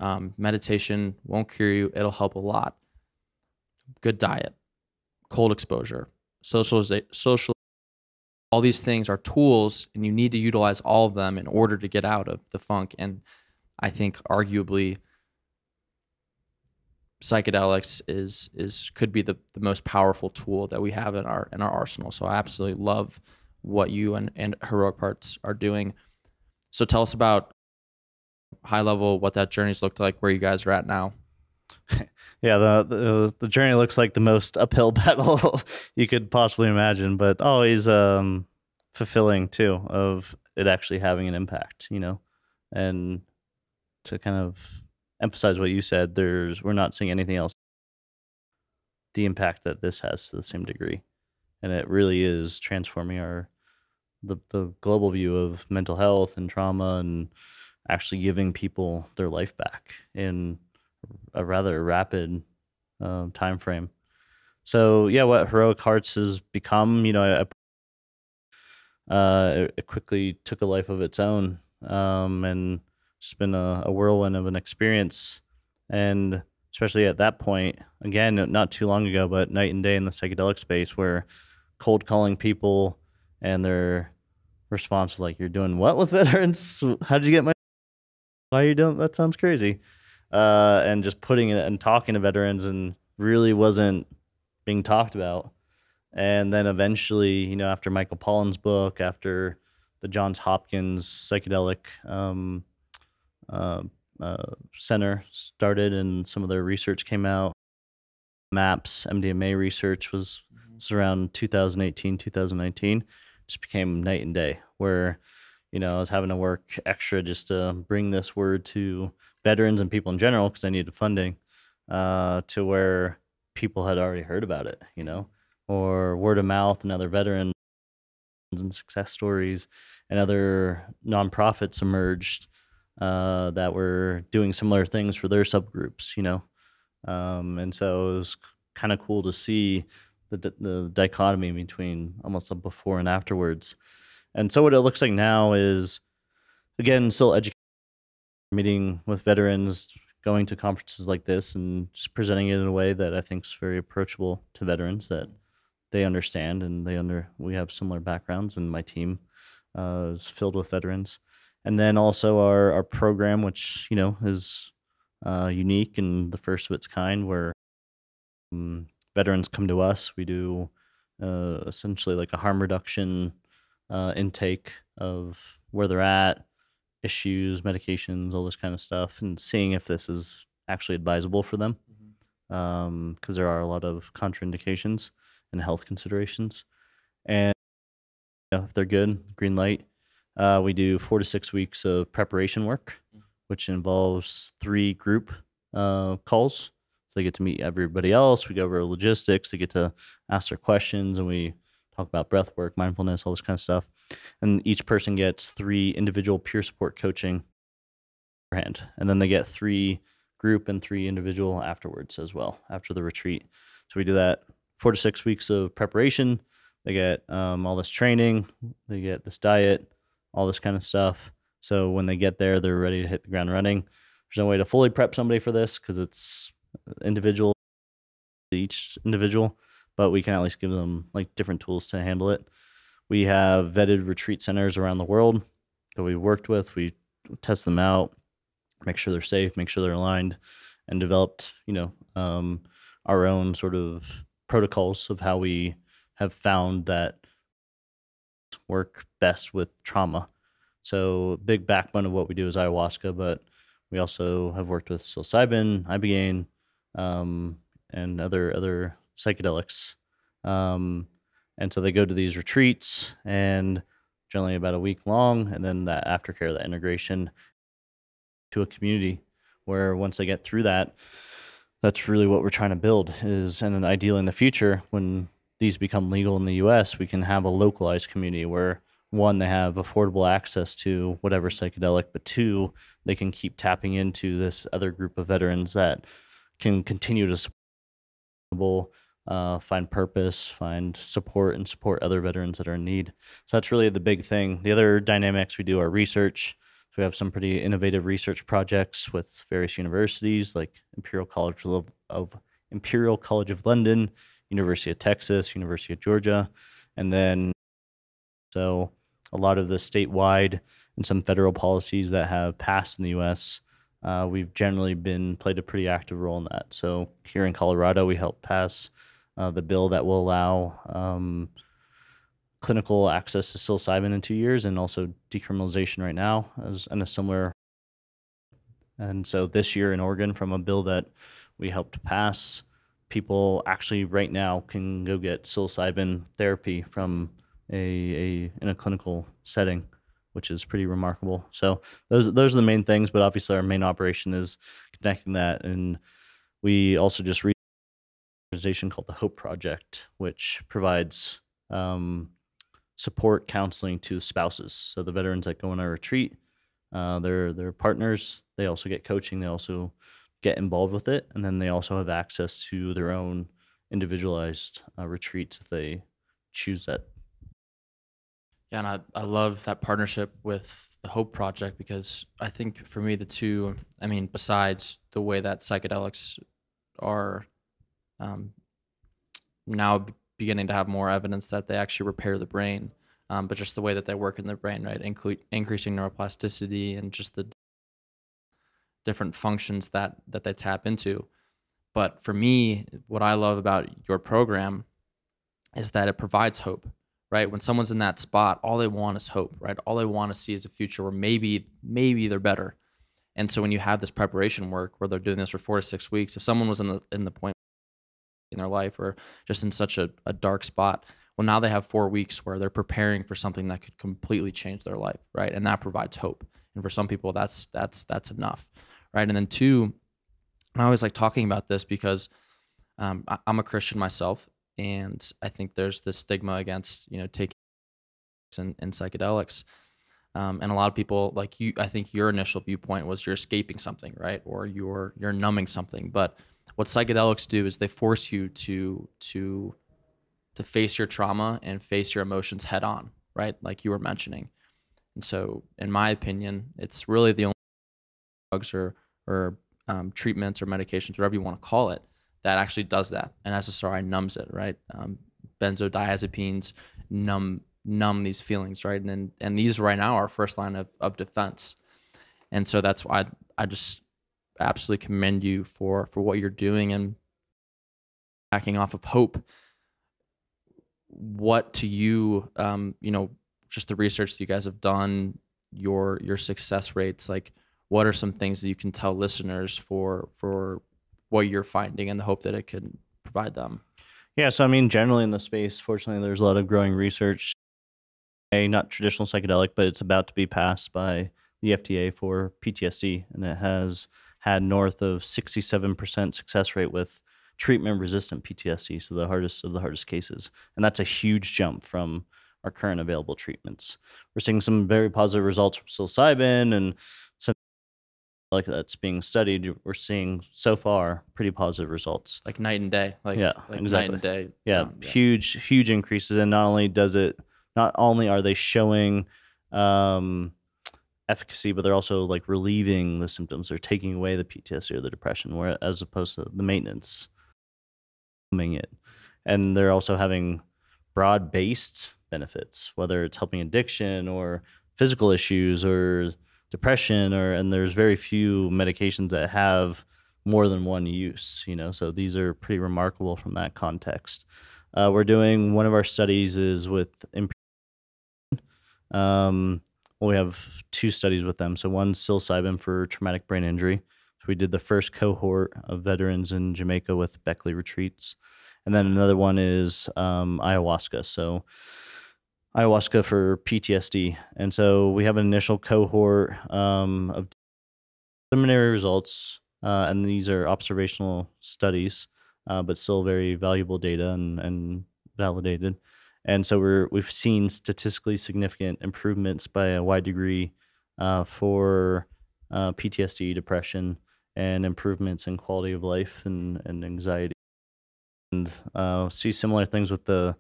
S2: Um, meditation won't cure you. It'll help a lot. Good diet, cold exposure, social. All these things are tools, and you need to utilize all of them in order to get out of the funk. And I think, arguably, psychedelics is is could be the, the most powerful tool that we have in our in our arsenal. So I absolutely love what you and, and heroic hearts are doing. So tell us about high level what that journey's looked like, where you guys are at now.
S1: yeah the, the the journey looks like the most uphill battle you could possibly imagine but always um fulfilling too of it actually having an impact you know and to kind of emphasize what you said there's we're not seeing anything else the impact that this has to the same degree and it really is transforming our the, the global view of mental health and trauma and actually giving people their life back in a rather rapid um, time frame. So yeah, what heroic hearts has become, you know, uh, it, it quickly took a life of its own, um, and it's been a, a whirlwind of an experience. And especially at that point, again, not too long ago, but night and day in the psychedelic space, where cold calling people and their response was like, "You're doing what with veterans? How did you get my? Why are you doing? That sounds crazy." uh, and just putting it and talking to veterans and really wasn't being talked about. And then eventually, you know, after Michael Pollan's book, after the Johns Hopkins psychedelic um, uh, uh, center started and some of their research came out, MAPS, MDMA research was, was around 2018, 2019, just became night and day where, you know, I was having to work extra just to bring this word to veterans and people in general because I needed funding uh, to where people had already heard about it, you know, or word of mouth and other veterans and success stories and other nonprofits emerged uh, that were doing similar things for their subgroups, you know. Um, and so it was kind of cool to see the, the dichotomy between almost a before and afterwards. And so what it looks like now is, again, still education meeting with veterans, going to conferences like this, and just presenting it in a way that I think is very approachable to veterans that they understand and they under. We have similar backgrounds, and my team uh, is filled with veterans, and then also our our program, which you know is uh, unique and the first of its kind, where um, veterans come to us. We do uh, essentially like a harm reduction uh, intake of where they're at, issues, medications, all this kind of stuff, and seeing if this is actually advisable for them. Because there are a lot of contraindications and health considerations. And Yeah, if they're good, green light. Uh, we do four to six weeks of preparation work, which involves three group uh, calls. So they get to meet everybody else. We go over logistics. They get to ask their questions, and we talk about breath work, mindfulness, all this kind of stuff. And each person gets three individual peer support coaching beforehand, and then they get three group and three individual afterwards as well after the retreat. So we do that four to six weeks of preparation. They get um, all this training, they get this diet, all this kind of stuff. So when they get there, they're ready to hit the ground running. There's no way to fully prep somebody for this because it's individual, each individual, but we can at least give them like different tools to handle it. We have vetted retreat centers around the world that we've worked with. We test them out, make sure they're safe, make sure they're aligned, and developed, you know, um, our own sort of protocols of how we have found that work best with trauma. So big backbone of what we do is ayahuasca, but we also have worked with psilocybin, ibogaine, um, and other other psychedelics. Um, and so they go to these retreats and generally about a week long, and then that aftercare, that integration to a community where once they get through that, that's really what we're trying to build is and an ideal in the future when these become legal in the US, we can have a localized community where one, they have affordable access to whatever psychedelic, but two, they can keep tapping into this other group of veterans that can continue to support, uh, find purpose, find support, and support other veterans that are in need. So that's really the big thing. The other dynamics we do are research. So we have some pretty innovative research projects with various universities like Imperial College of, of Imperial College of London, University of Texas, University of Georgia, and then so a lot of the statewide and some federal policies that have passed in the U.S. Uh, we've generally been played a pretty active role in that. So here in Colorado, we helped pass uh, the bill that will allow um, clinical access to psilocybin in two years, and also decriminalization right now, as in a similar. And so this year in Oregon, from a bill that we helped pass, people actually right now can go get psilocybin therapy from a, a in a clinical setting, which is pretty remarkable. So those those are the main things. But obviously, our main operation is connecting that, and we also just organization called the Hope Project, which provides um, support counseling to spouses. So the veterans that go on a retreat, uh, their their partners, they also get coaching. They also get involved with it, and then they also have access to their own individualized uh, retreats if they choose that
S2: Yeah, and I, I love that partnership with the Hope Project because I think for me the two, I mean, besides the way that psychedelics are um, now beginning to have more evidence that they actually repair the brain, um, but just the way that they work in the brain, right, Inclu- increasing neuroplasticity and just the different functions that that they tap into. But for me, what I love about your program is that it provides hope right? When someone's in that spot, all they want is hope, right? All they want to see is a future where maybe, maybe they're better. And so when you have this preparation work where they're doing this for four to six weeks, if someone was in the in the point in their life or just in such a, a dark spot, well, now they have four weeks where they're preparing for something that could completely change their life, right? And that provides hope. And for some people, that's that's that's enough, right? And then two, I always like talking about this because um, I, I'm a Christian myself, and I think there's this stigma against you know taking and, and psychedelics. Um, and a lot of people like you i think your initial viewpoint was you're escaping something right or you're you're numbing something but what psychedelics do is they force you to to to face your trauma and face your emotions head on right like you were mentioning and so in my opinion it's really the only drugs or or um, treatments or medications whatever you want to call it that actually does that and ssri numbs it right um, benzodiazepines numb numb these feelings, right? And and these right now are first line of, of defense. And so that's why I, I just absolutely commend you for for what you're doing and backing off of hope. What to you, um, you know, just the research that you guys have done, your your success rates, like what are some things that you can tell listeners for for what you're finding and the hope that it can provide them?
S1: Yeah, so I mean, generally in the space, fortunately, there's a lot of growing research a not traditional psychedelic, but it's about to be passed by the FDA for PTSD, and it has had north of 67% success rate with treatment resistant PTSD, so the hardest of the hardest cases. And that's a huge jump from our current available treatments. We're seeing some very positive results from psilocybin and some like that's being studied. We're seeing so far pretty positive results.
S2: Like night and day. Like,
S1: Yeah,
S2: like
S1: exactly.
S2: night and day.
S1: Yeah,
S2: um,
S1: huge, huge increases. And not only does it, not only are they showing um, efficacy, but they're also like relieving the symptoms. They're taking away the PTSD or the depression, where as opposed to the maintenance, it. And they're also having broad based benefits, whether it's helping addiction or physical issues or depression, or and there's very few medications that have more than one use. You know, so these are pretty remarkable from that context. Uh, we're doing one of our studies is with um, well, we have two studies with them. So one's psilocybin for traumatic brain injury. So we did the first cohort of veterans in Jamaica with Beckley retreats, and then another one is um, ayahuasca. So ayahuasca for PTSD, and so we have an initial cohort um, of preliminary results, uh, and these are observational studies, uh, but still very valuable data and, and validated. And so we're we've seen statistically significant improvements by a wide degree uh, for uh, PTSD, depression, and improvements in quality of life and, and anxiety. And uh, see similar things with the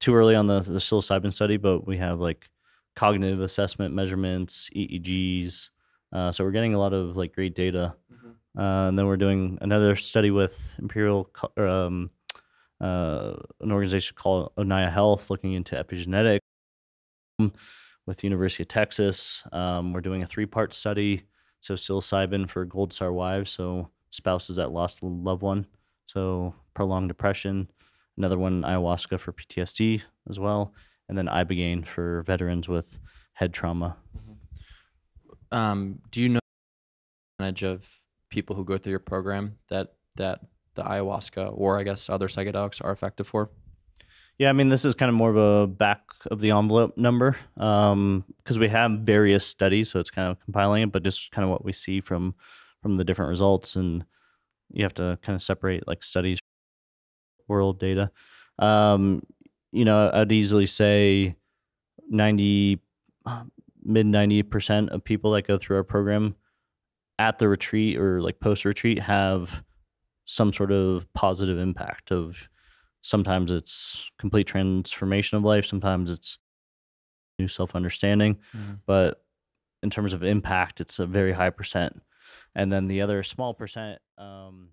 S1: too early on the, the psilocybin study, but we have like cognitive assessment measurements, EEGs. Uh, so we're getting a lot of like great data. Uh, and then we're doing another study with Imperial, um, uh, an organization called Onaya Health, looking into epigenetics with the University of Texas. Um, we're doing a three-part study. So psilocybin for Gold Star wives, so spouses that lost a loved one, so prolonged depression. Another one, ayahuasca for PTSD as well, and then ibogaine for veterans with head trauma.
S2: Um, do you know percentage of people who go through your program that that the ayahuasca or I guess other psychedelics are effective for?
S1: Yeah, I mean, this is kind of more of a back of the envelope number because we have various studies, so it's kind of compiling it, but just kind of what we see from from the different results, and you have to kind of separate like studies, world data. Um, you know, I'd easily say ninety, mid ninety percent of people that go through our program at the retreat or like post retreat have some sort of positive impact of sometimes it's complete transformation of life sometimes it's new self-understanding
S2: Mhm.
S1: but in terms of impact it's a very high percent and then the other small percent um,